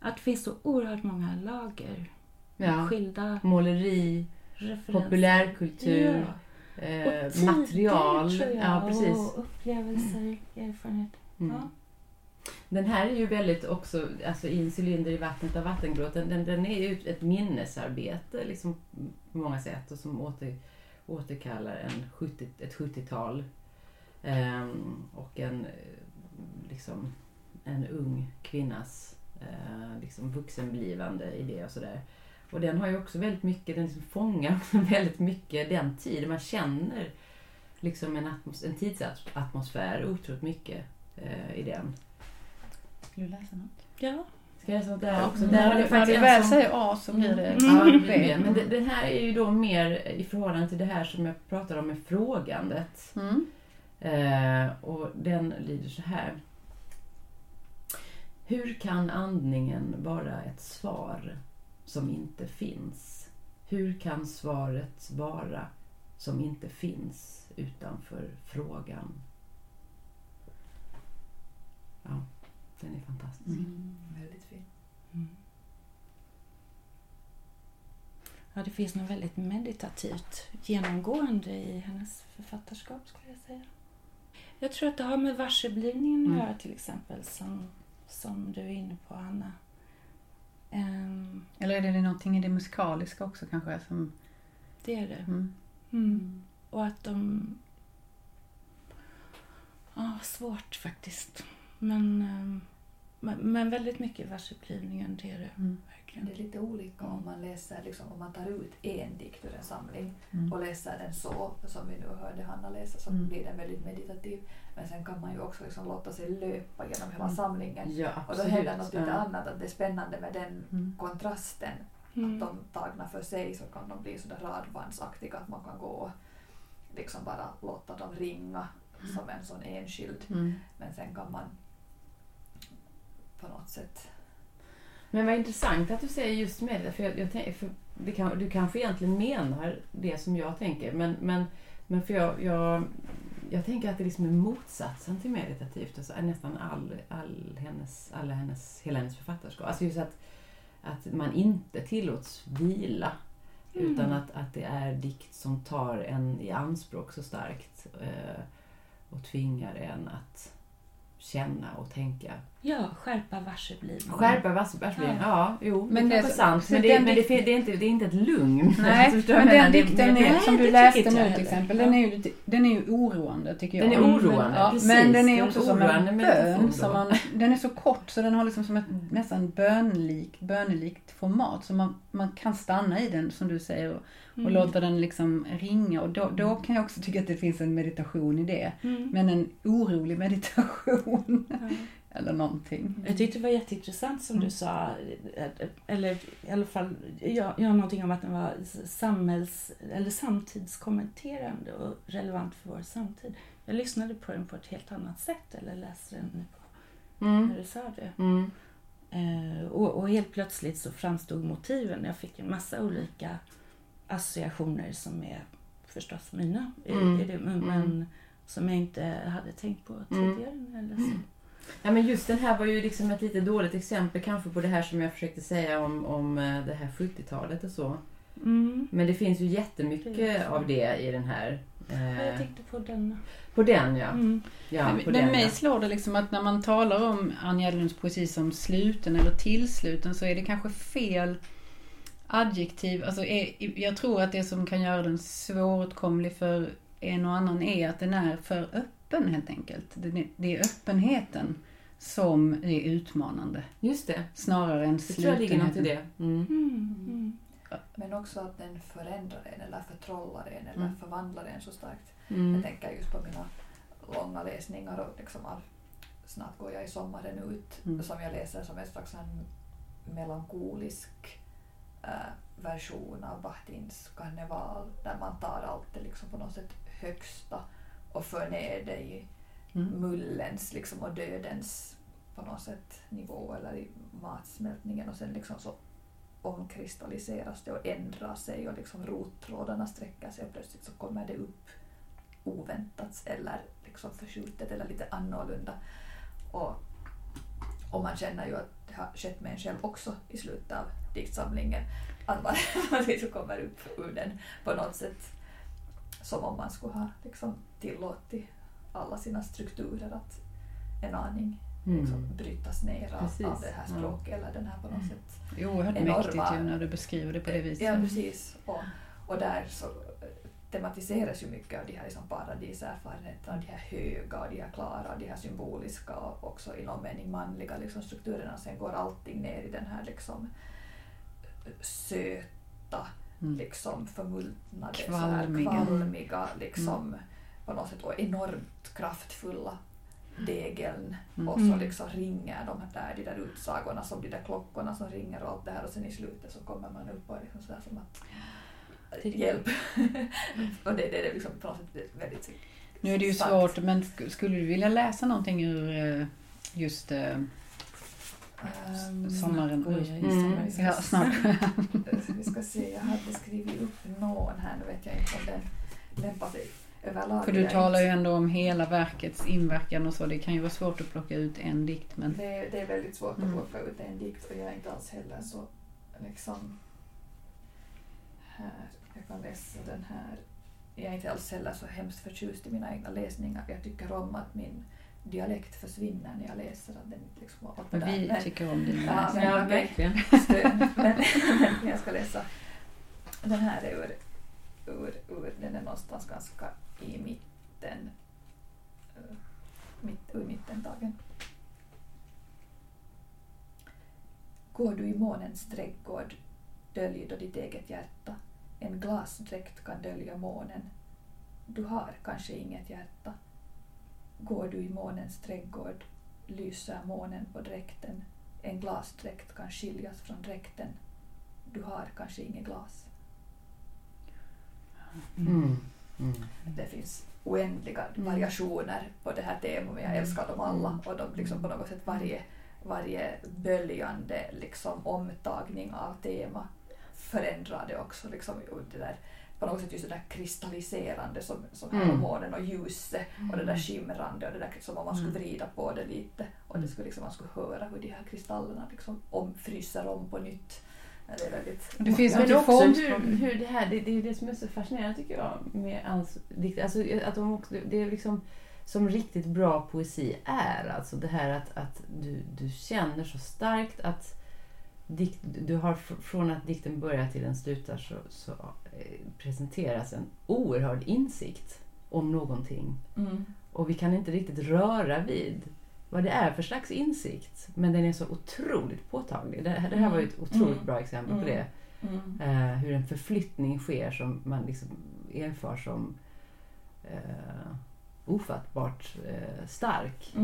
att det finns så oerhört många lager Ja. skilda Måleri, populärkultur, Ja. Eh, tider, material. tror jag, Ja, precis. Och upplevelser, erfarenheter. Mm. Ja. Den här är ju väldigt också, alltså i en cylinder i vattnet av vattengråten, den, den är ju ett minnesarbete liksom, på många sätt och som åter, återkallar en 70, ett 70-tal ehm, och en, eh, liksom, en ung kvinnas eh, liksom vuxenblivande idé och sådär. Och den har ju också väldigt mycket, den liksom fångar väldigt mycket den tid man känner liksom en, atmos, en tidsatmosfär otroligt mycket eh, i den. Ska du läsa något? ja. Ska jag läsa något där också? När Där det när faktiskt du väl som- säger A så blir det Ja, det blir B. det. Men det, det här är ju då mer i förhållande till det här som jag pratade om med frågandet. Mm. Eh, och den lyder så här. Hur kan andningen vara ett svar som inte finns? Hur kan svaret vara som inte finns utanför frågan? Ja, den är fantastisk. Mm. Väldigt fin. ja, det finns något väldigt meditativt genomgående i hennes författarskap skulle jag säga. Jag tror att det har med varseblivningen att Mm. göra till exempel som, som du är inne på Anna. Ehm, Eller är det någonting i det musikaliska också kanske? Som, det är det. mm. Mm. Och att de... Ja, svårt faktiskt. Men, ehm, men, men väldigt mycket varseblivningen, det är det Mm. verkligen. Det är lite olika om man läser, liksom, om man tar ut en dikt ur en samling Mm. och läser den så, som vi nu hörde Hanna läsa, så Mm. blir den väldigt meditativ. Men sen kan man ju också liksom låta sig löpa genom hela Mm. samlingen. Ja, Och då händer något lite annat, att det är spännande med den Mm. kontrasten. Mm. Att de tagna för sig så kan de bli sådär radbandsaktiga, att man kan gå och liksom bara låta dem ringa som en sån enskild. Mm. Men sen kan man på något sätt Men vad intressant att du säger just med det. För jag, jag tänk, för det kan, du kanske egentligen menar det som jag tänker. Men, men, men för jag, jag, jag tänker att det liksom är motsatsen till meditativt. Alltså nästan all, all hennes, alla hennes, hela hennes författarskap. Alltså just att, att man inte tillåts vila. Mm. Utan att, att det är dikt som tar en i anspråk så starkt. Eh, och tvingar en att känna och tänka Ja, skärpa varseblivningen. Skärpa vassbergsblivningen, ja. jo, Men det är sant. Men, det, men det, det, är inte, det är inte ett lugn. Nej, men den menar? Dikten det- är, som du läste nu till exempel, Ja. den är ju den är ju oroande tycker jag. Den är oroande, ja, precis. Men den är också som en bön. Som man, den är så kort så den har liksom som ett nästan bönlikt, bönelikt format. Så man, man kan stanna i den som du säger och, och Mm. låta den liksom ringa. Och då, då kan jag också tycka att det finns en meditation i det. Mm. Men en orolig meditation. Ja. Eller någonting. Jag tyckte det var jätteintressant som du sa, eh, eller i alla fall, ja, ja, någonting om att den var samhälls eller samtidskommenterande och relevant för vår samtid. Jag lyssnade på den på ett helt annat sätt, eller läste den nu på, Mm. när du sa det. Mm. Eh, och, och helt plötsligt så framstod motiven. Jag fick en massa olika associationer som är förstås mina, Mm. i det, men, Mm. men som jag inte hade tänkt på tidigare när jag läste. Ja, men just den här var ju liksom ett lite dåligt exempel kanske på det här som jag försökte säga om, om eh, det här 70-talet och så. Mm. Men det finns ju jättemycket Precis. av det i den här. Ja, Jag Eh, tänkte på den. på den ja. Mm. ja Men på men den, mig ja. slår det liksom att när man talar om Ann Gärdlunds poesi som sluten eller tillsluten så är det kanske fel adjektiv. Alltså är, jag tror att det som kan göra den svåråtkomlig för en och annan är att den är för öppen helt enkelt. Det är, det är öppenheten som är utmanande Just det, snarare än det tror jag ligger något i slutenheten. det. Mm. Mm. Mm. Men också att den förändrar en eller förtrollar en eller Mm. förvandlar en så starkt. Mm. Jag tänker just på mina långa läsningar och liksom all, snart går jag i sommaren ut Mm. som jag läser som en slags en melankolisk eh, version av Bahtins karneval där man tar allt det liksom på något sätt högsta och för ner det i Mm. mullens liksom och dödens på något sätt nivå eller i matsmältningen och sen liksom så omkristalliseras det och ändrar sig och liksom rottrådarna sträcker sig och plötsligt så kommer det upp oväntat eller liksom förskjutet eller lite annorlunda. Och, och man känner ju att det har skett med en själv också i slutet av diktsamlingen. Att man, man liksom kommer upp ur den på något sätt som om man skulle ha liksom tillåtit alla sina strukturer att en aning liksom Mm. brytas ner av, Precis, av det här ja. språket eller den här på något sätt Det är oerhört Enorma- mäktigt ju när du beskriver det på det viset. Ja, precis. Och, och där så eh, tematiseras ju mycket av de här liksom paradiserfarenheterna, de här höga och de här klara och de här symboliska och också i någon mening manliga liksom, strukturerna. Sen går allting ner i den här liksom söta, Mm. liksom förmultnade, så Kvalmiga. här, kvalmiga liksom, på något sätt och enormt kraftfulla degeln Mm. och så Mm. liksom ringer de där, de där utsagorna som de där klockorna som ringer och allt det här och sen i slutet så kommer man upp och liksom sådär som att hjälp. och det, det är liksom på något sätt väldigt Nu är det ju starkt. svårt, men sk- skulle du vilja läsa någonting ur eh, just Ehm, sommaren? I Mm. sommar. ja, snart. vi ska se, jag hade skrivit upp någon här, nu vet jag inte om den lämpar sig överlag. För du talar ju ändå om hela verkets inverkan och så. Det kan ju vara svårt att plocka ut en dikt, men Det, är- det är väldigt svårt att Mm. plocka ut en dikt och jag är inte alls heller så liksom här, jag kan läsa den här. Jag är inte alls heller så hemskt förtjust i mina egna läsningar. Jag tycker om att min dialekt försvinner när jag läser. Att den liksom, men där. vi Men- tycker om dina Ja, läsningar. Ja, verkligen. Men, men jag ska läsa. Den här är ur, ur, ur den är någonstans ganska i mitten. Mitt, ur mittentagen. Går du i månens trädgård, dölj då ditt eget hjärta. En glasdräkt kan dölja månen. Du har kanske inget hjärta. Går du i månens trädgård, lyser månen på dräkten. En glasdräkt kan skiljas från dräkten. Du har kanske inget glas. Mm. Mm. Det finns oändliga variationer på det här temat men jag älskar dem alla och de liksom på något sätt varje, varje böljande liksom omtagning av tema förändrar det också. Liksom, och det där, på något sätt just det där kristalliserande som, som Mm. månen och ljuset och det där skimrande och det där som om man skulle vrida på det lite och det skulle liksom, man skulle höra hur de här kristallerna liksom om, fryser om på nytt. Det är väldigt... Det finns Men i också hur, hur det här, det, det är det som är så fascinerande tycker jag med dikt. Alltså att de också, det är liksom som riktigt bra poesi är. Alltså det här att, att du, du känner så starkt att dikt, du har fr- från att dikten börjar till den slutar så, så presenteras en oerhörd insikt om någonting. Mm. Och vi kan inte riktigt röra vid vad det är för slags insikt. Men den är så otroligt påtaglig. Det, här- det här var ett otroligt Mm. bra exempel på Mm. det. Mm. Eh, hur en förflyttning sker som man liksom erfar som eh, ofattbart eh, stark.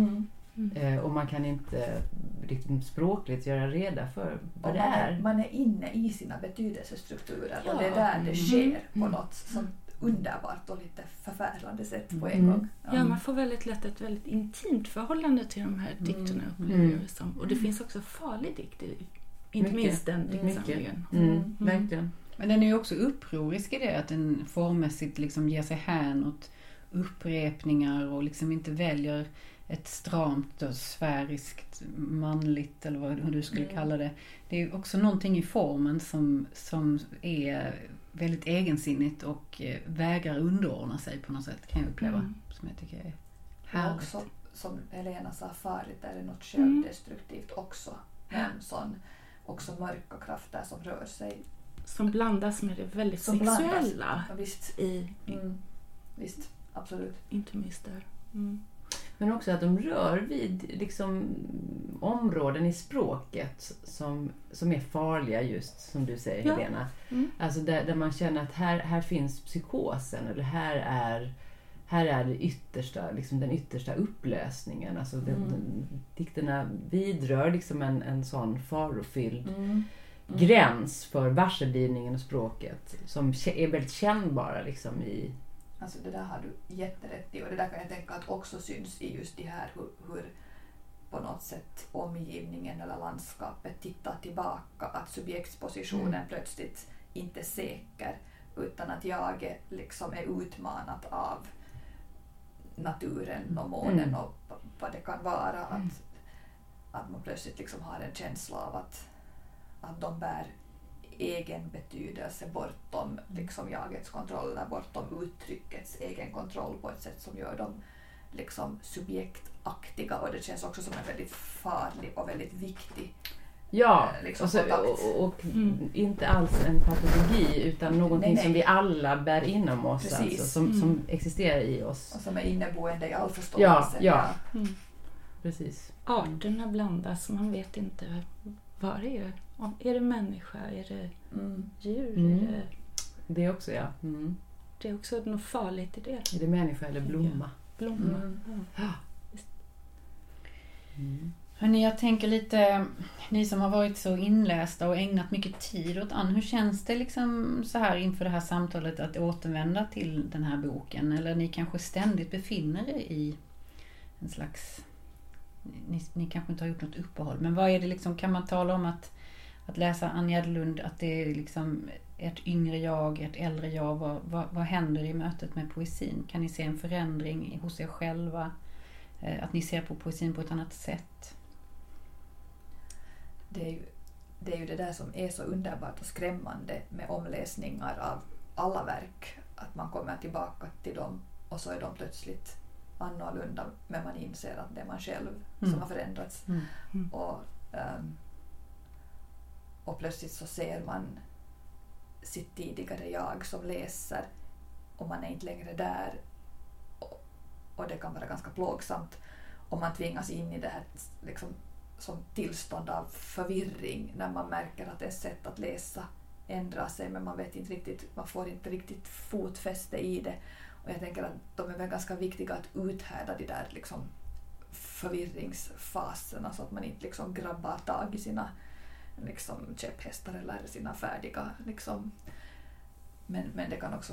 Mm. Eh, och man kan inte riktigt språkligt göra reda för vad Och det man, är. man är inne i sina betydelsestrukturer och Ja. det är där det Mm. sker på Mm. något sånt underbart och lite förfärande sätt på en Mm. gång. Ja, man får väldigt lätt ett väldigt intimt förhållande till de här dikterna. upplever Mm. som. Och det finns också farlig dikt i, inte Mycket. minst den diktsamlingen. Mm, Mm. Verkligen. Men den är ju också upprorisk i det att den formmässigt liksom ger sig hän åt upprepningar och liksom inte väljer ett stramt och sfäriskt manligt eller vad, du skulle Mm. kalla det. Det är också någonting i formen som, som är väldigt egensinnigt och eh, vägrar underordna sig på något sätt kan jag uppleva. Mm. Som jag tycker är Och härligt. också, som Helena sa förut, är det något Mm. självdestruktivt också. En sån också mörka krafter som rör sig. Som blandas med det väldigt Som blandas. sexuella Ja, visst, i, mm. visst, absolut. inte minst där. Mm. Men också att de rör vid liksom, områden i språket som, som är farliga just, som du säger Ja. Helena. Mm. Alltså där, där man känner att här, här finns psykosen eller här är, här är det yttersta, liksom den yttersta upplösningen. Alltså den, Mm. den, dikterna vidrör liksom en, en sån farofylld Mm. gräns för varseblivningen och språket som är väldigt kännbara liksom i... Alltså det där har du jätterätt i och det där kan jag tänka att också syns i just det här hur, hur på något sätt omgivningen eller landskapet tittar tillbaka, att subjektspositionen Mm. plötsligt inte är säker utan att jag liksom är utmanat av naturen och månen Mm. och vad det kan vara. Att, att man plötsligt liksom har en känsla av att, att de bär egen betydelse bortom liksom jagets kontroll eller bortom uttryckets egen kontroll på ett sätt som gör dem liksom subjektaktiga och det känns också som en väldigt farlig och väldigt viktig Ja, eh, liksom och, så, och, och Mm. inte alls en patologi utan någonting Nej, nej. som vi alla bär inom oss, Precis. alltså, som, Mm. som existerar i oss. och som är inneboende i all förståelse. ja. Mm. Precis. Arterna blandas, man vet inte vad det är. Om- Är det människa? Är det Mm. djur? Mm. Är det, Det också ja. Mm. det är också något farligt i det. Är det människa eller blomma? Blomma. Mm. Ja. Mm. Hörrni, jag tänker lite, ni som har varit så inlästa och ägnat mycket tid åt Ann, hur känns det liksom så här inför det här samtalet att återvända till den här boken? Eller ni kanske ständigt befinner er i en slags, ni, ni kanske inte har gjort något uppehåll, men vad är det liksom, kan man tala om att, att läsa Ann Gärdlund, att det är liksom ert yngre jag, ert äldre jag, vad, vad, vad händer i mötet med poesin? Kan ni se en förändring hos er själva? Eh, Att ni ser på poesin på ett annat sätt? det, är ju, det är ju det där som är så underbart och skrämmande med omläsningar av alla verk. Att man kommer tillbaka till dem och så är de plötsligt annorlunda men man inser att det är man själv Mm. som har förändrats. Mm. Mm. Och, ehm, och plötsligt så ser man sitt tidigare jag som läser och man är inte längre där. Och, och det kan vara ganska plågsamt om man tvingas in i det här liksom, som tillstånd av förvirring när man märker att ens sätt att läsa ändrar sig men man vet inte riktigt, man får inte riktigt fotfäste i det. Och jag tänker att de är väl ganska viktiga att uthärda de där liksom förvirringsfaserna så att man inte liksom grabbar tag i sina liksom, käpphästar eller sina färdiga liksom. Men, men det kan också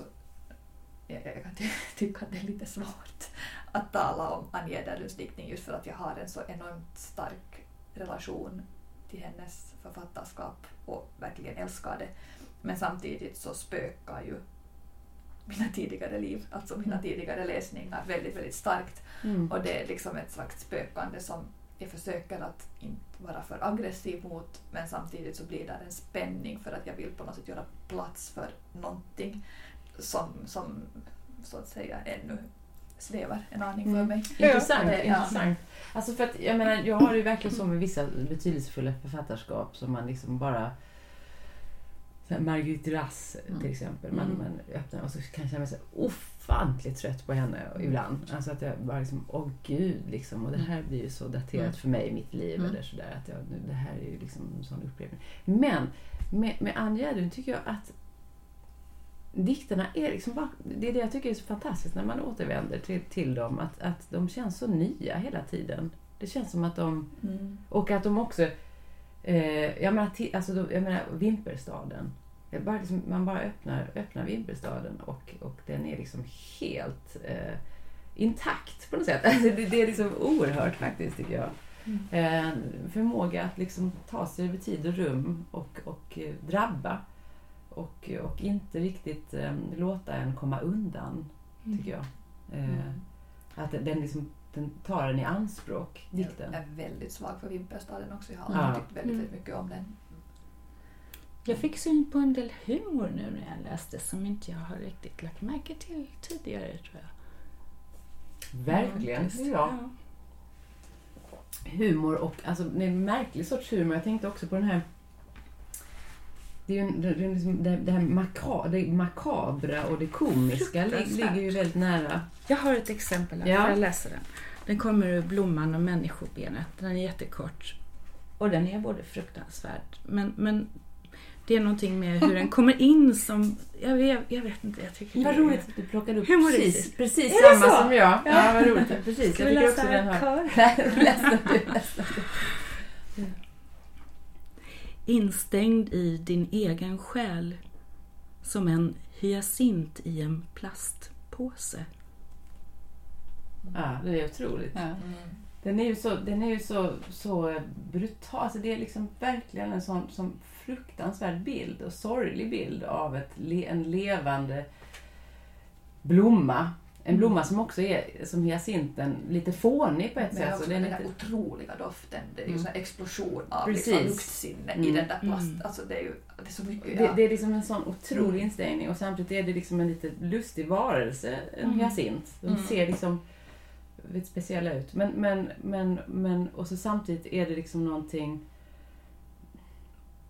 jag, jag kan ty- tycka att det är lite svårt att tala om Annie Ederlunds diktning just för att jag har en så enormt stark relation till hennes författarskap och verkligen älskar det. Men samtidigt så spökar ju mina tidigare liv, alltså mina Mm. tidigare läsningar väldigt, väldigt starkt. Mm. Och det är liksom ett slags spökande som jag försöker att inte vara för aggressiv mot men samtidigt så blir det en spänning för att jag vill på något sätt göra plats för någonting som, som så att säga ännu svävar en aning för Mm. mig. Intressant. Ja. intressant. Alltså för att, jag menar, jag har ju verkligen så med vissa betydelsefulla författarskap som man liksom bara Marguerite Duras Mm. till exempel. Man, Mm. man öppnar och så kan jag känna mig så ofantligt trött på henne Mm. ibland. Alltså att jag bara liksom, åh gud liksom. Och det här blir ju så daterat Mm. för mig i mitt liv. Mm. Eller sådär. Att jag, nu, det här är ju liksom en sån upprepning. Men med, med Ann Gärdlund tycker jag att dikterna är liksom bara, det är det jag tycker är så fantastiskt när man återvänder till, till dem. Att, att de känns så nya hela tiden. Det känns som att de, Mm. och att de också, eh, jag menar, alltså, jag menar Vinterstaden. Bara liksom, man bara öppnar, öppnar Vinterstaden och, och den är liksom helt eh, intakt på något sätt. Alltså, det, det är liksom oerhört faktiskt tycker jag. Eh, förmåga att liksom ta sig över tid och rum och, och eh, drabba. Och, och inte riktigt eh, låta en komma undan, tycker jag. Eh, Mm. Att den, liksom, den tar en i anspråk, dikten. Jag är väldigt svag för Vinterstaden också. Jag har Ja. alltid tyckt väldigt, Mm. väldigt mycket om den. Jag fick syn på en del humor nu när jag läste som inte jag har riktigt lagt märke till tidigare tror jag. Verkligen. Faktiskt. Ja. Humor och alltså, det är en märklig sorts humor. Jag tänkte också på den här det, är ju det, är liksom, det, det här makra, det makabra och det komiska ligger ju väldigt nära. Jag har ett exempel här, Ja. jag läsa den? Den kommer ur Blomman och människobenet. Den är jättekort. Och den är både fruktansvärd, men, men det är någonting med hur den kommer in som... Jag vet, jag vet inte, jag tycker Vad roligt att du plockade upp precis, precis Är samma som jag. Ja, Ja. vad roligt. Precis. Ska jag tycker läsa också den har... kör? Läs du, läs du. Instängd i din egen själ som en hyacint i en plastpåse. Ja, det är otroligt. Ja. Den är ju så, den är ju så, så brutal. Alltså det är liksom verkligen en sån som fruktansvärd bild och sorglig bild av ett, en levande blomma. En blomma som också är som hyacinten, lite fånig på ett Men sätt. också Så det är den lite... otroliga doften. Det är ju Mm. en explosion av Precis. liksom luktsinne i Mm. den där plast. Mm. Alltså det är ju det är så mycket. Det, ja. det är liksom en sån otrolig Mm. inställning och samtidigt är det liksom en lite lustig varelse, en Mm. hyacint. De Mm. ser liksom väldigt speciella ut. Men, men, men, men, och så samtidigt är det liksom någonting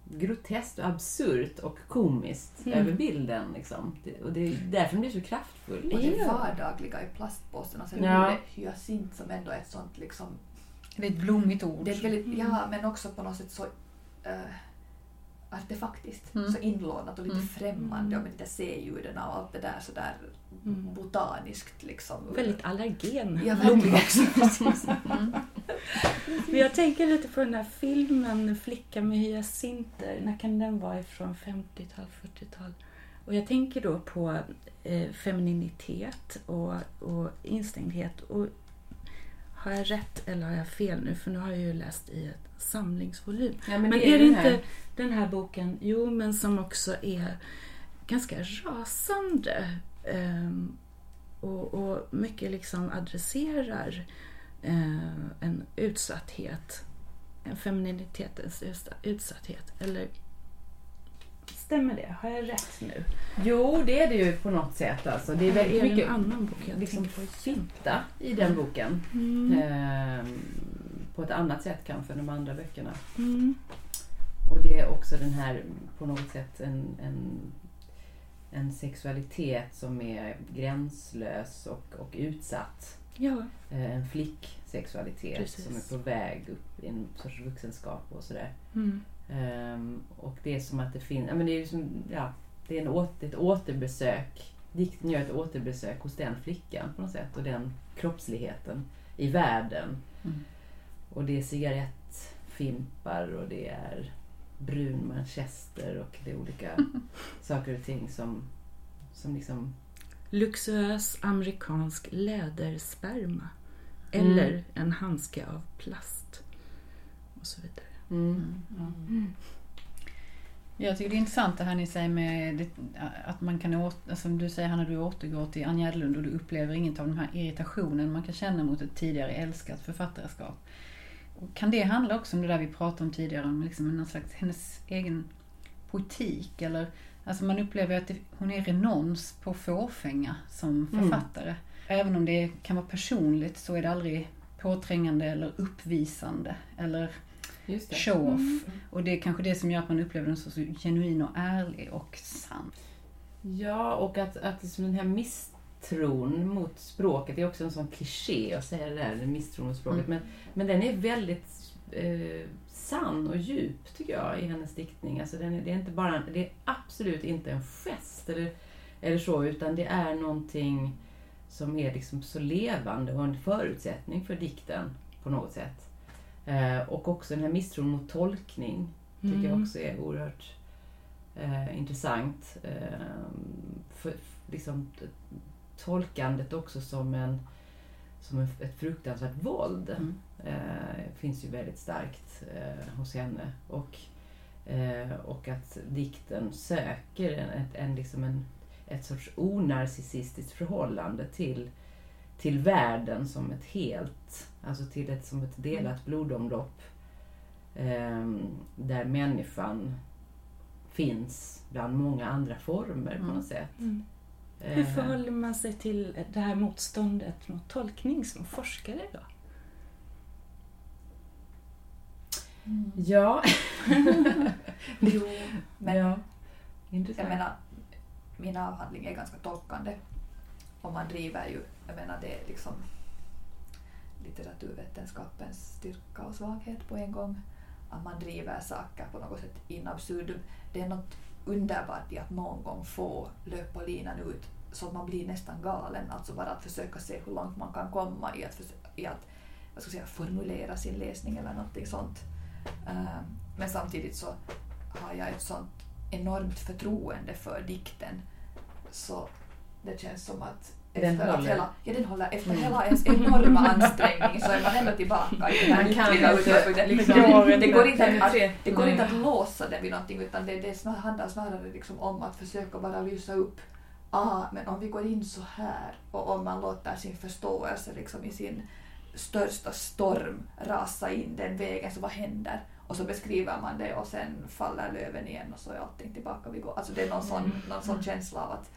groteskt och absurt och komiskt Mm. över bilden. Liksom. Det, och det är därför den blir så kraftfull. Och det vardagliga i plastpåsen. Och sen Ja. hyacint som ändå är ett sånt liksom... Det är ett blommigt ord. Det är väldigt, Mm. ja, men också på något sätt så uh, artefaktiskt. Mm. Så inlånat och lite Mm. främmande och med de där C-ljuden och allt det där sådär Mm. botaniskt liksom. Väldigt allergen Ja. Mm. Men jag tänker lite på den här filmen Flicka med hyacinter. När kan den vara ifrån? 50-tal, 40-tal? Och jag tänker då på eh, femininitet och, och instängdhet. Och har jag rätt eller har jag fel nu? För nu har jag ju läst i ett samlingsvolym. Ja, Men, det är det den här- inte den här boken, jo men som också är ganska rasande ehm, och, och mycket liksom adresserar eh, en utsatthet, en femininitetens utsa- utsatthet. Eller stämmer det? Har jag rätt nu? Jo, det är det ju på något sätt. Alltså. Det är väldigt mycket en annan bok jag liksom fitta i den boken. Mm. Ehm, på ett annat sätt kanske än de andra böckerna. Mm. Och det är också den här på något sätt en, en, en sexualitet som är gränslös och, och utsatt. Ja, Eh, En flicksexualitet Precis. som är på väg upp i en sorts vuxenskap och sådär. mm. Ehm, och det är som att det finns, ja men det är som, ja, det är en åter, ett återbesök. Dikten gör ett återbesök hos den flickan på något sätt och den kroppsligheten i världen. Mm. Och det är cigarettfimpar och det är brun manchester och det är olika saker och ting som, som liksom... luxuös amerikansk lädersperma. Mm. Eller en handske av plast. Och så vidare. Mm. Mm. Jag tycker det är intressant det här ni säger med det, att man kan, åter, som du säger Hanna, du återgår till Anja Gärdlund och du upplever inget av den här irritationen man kan känna mot ett tidigare älskat författarskap. Och kan det handla också om det där vi pratade om tidigare, om liksom någon slags hennes egen poetik eller Alltså man upplever att det, hon är renons på fåfänga som Mm. författare. Även om det kan vara personligt så är det aldrig påträngande eller uppvisande eller Show-off. Och det är kanske det som gör att man upplever den så, så genuin och ärlig och sann. Ja, och att, att liksom den här misstron mot språket det är också en sån kliché att säga det där, misstron mot språket. Mm. Men, men den är väldigt eh, sann och djup tycker jag i hennes diktning. Alltså den är, det, är inte bara, det är absolut inte en gest eller, eller så, utan det är någonting som är liksom så levande och en förutsättning för dikten på något sätt. Eh, och också den här misstron mot tolkning tycker jag Mm. också är oerhört eh, intressant. Eh, för, liksom, tolkandet också som, en, som en, ett fruktansvärt våld Mm. eh, finns ju väldigt starkt hos henne. Och, och att dikten söker en, ett, en, liksom en, ett sorts onarcissistiskt förhållande till, till världen som ett helt, alltså till ett, som ett delat blodomlopp eh, där människan finns bland många andra former på Mm. något sätt. Mm. Hur Eh, förhåller man sig till det här motståndet mot tolkning som forskare då? Ja. Jo, men ja. jag menar, min avhandling är ganska tolkande. Och man driver ju, jag menar det är liksom litteraturvetenskapens styrka och svaghet på en gång. Att man driver saker på något sätt in absurdum. Det är något underbart i att någon gång få löpa linan ut så att man blir nästan galen. Alltså bara att försöka se hur långt man kan komma i att, i att jag ska säga, formulera sin läsning eller någonting sånt. Eh, men samtidigt så har jag ett sånt enormt förtroende för dikten. Så det känns som att Den efter, att håller. hela, ja, den håller, efter Mm. hela ens enorma ansträngning så är man ändå tillbaka i den här utgångspunkten. liksom- det, går inte att, penetrera. det går Nej. inte att låsa den vid någonting utan det, det snar, handlar snarare liksom om att försöka bara lysa upp ah, men om vi går in så här och om man låter sin förståelse liksom i sin största storm rasa in den vägen, så vad händer? Och så beskriver man det och sen faller löven igen och så är allting tillbaka vid går. Alltså det är någon sån, någon sån känsla av att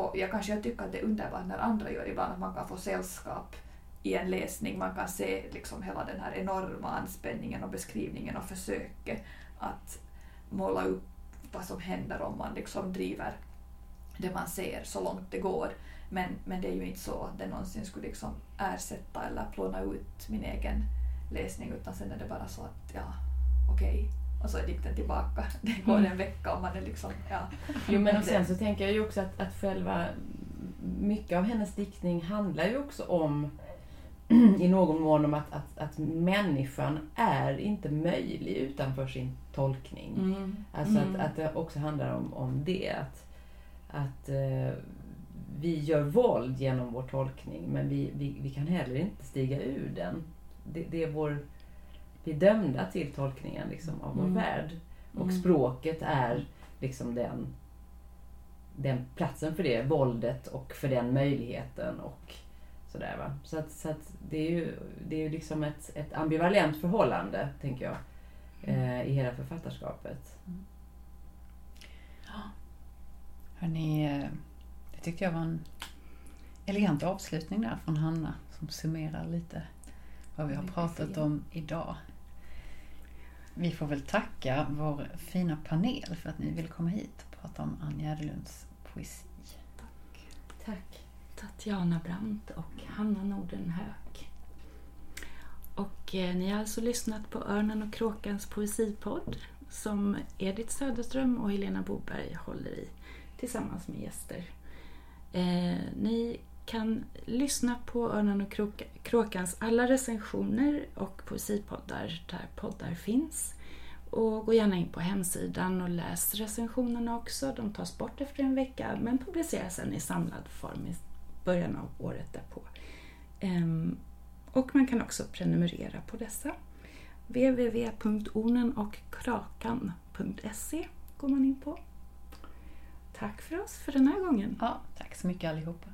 och jag kanske jag tycker att det är underbart när andra gör ibland, att man kan få sällskap i en läsning. Man kan se liksom hela den här enorma anspänningen och beskrivningen och försöket att måla upp vad som händer om man liksom driver det man ser så långt det går. Men, men det är ju inte så att det någonsin skulle liksom ersätta eller plåna ut min egen läsning utan sen är det bara så att ja, okej, okay och så är dikten tillbaka. Det går en vecka och man är liksom, ja. Jo men och sen så tänker jag ju också att, att själva mycket av hennes diktning handlar ju också om i någon mån om att, att, att människan är inte möjlig utanför sin tolkning. Mm. Alltså mm. Att, att det också handlar om, om det. Att, att uh, vi gör våld genom vår tolkning men vi, vi, vi kan heller inte stiga ur den. Det, det är vår, vi är dömda till tolkningen liksom, av vår mm. värld. Och mm. språket är liksom den, den platsen för det, våldet och för den möjligheten. och Sådär, va? Så, att, så att det är ju, det är ju liksom ett, ett ambivalent förhållande, tänker jag, eh, i hela författarskapet. Mm. Hörrni, eh, det tyckte jag var en elegant avslutning där från Hanna som summerar lite vad vi har pratat om idag. Vi får väl tacka vår fina panel för att ni vill komma hit och prata om Ann Gärdelunds poesi. Tack. Tack. Tatjana Brandt och Hanna Nordenhök. Och eh, ni har alltså lyssnat på Örnen och kråkans poesipodd som Edith Söderström och Helena Boberg håller i tillsammans med gäster. Eh, ni kan lyssna på Örnen och kråkans alla recensioner och poesipoddar där poddar finns. Och gå gärna in på hemsidan och läs recensionerna också. De tas bort efter en vecka men publiceras sen i samlad form i början av året därpå. Ehm, och man kan också prenumerera på dessa. www.ornenochkrakan.se går man in på. Tack för oss för den här gången. Ja, tack så mycket allihopa.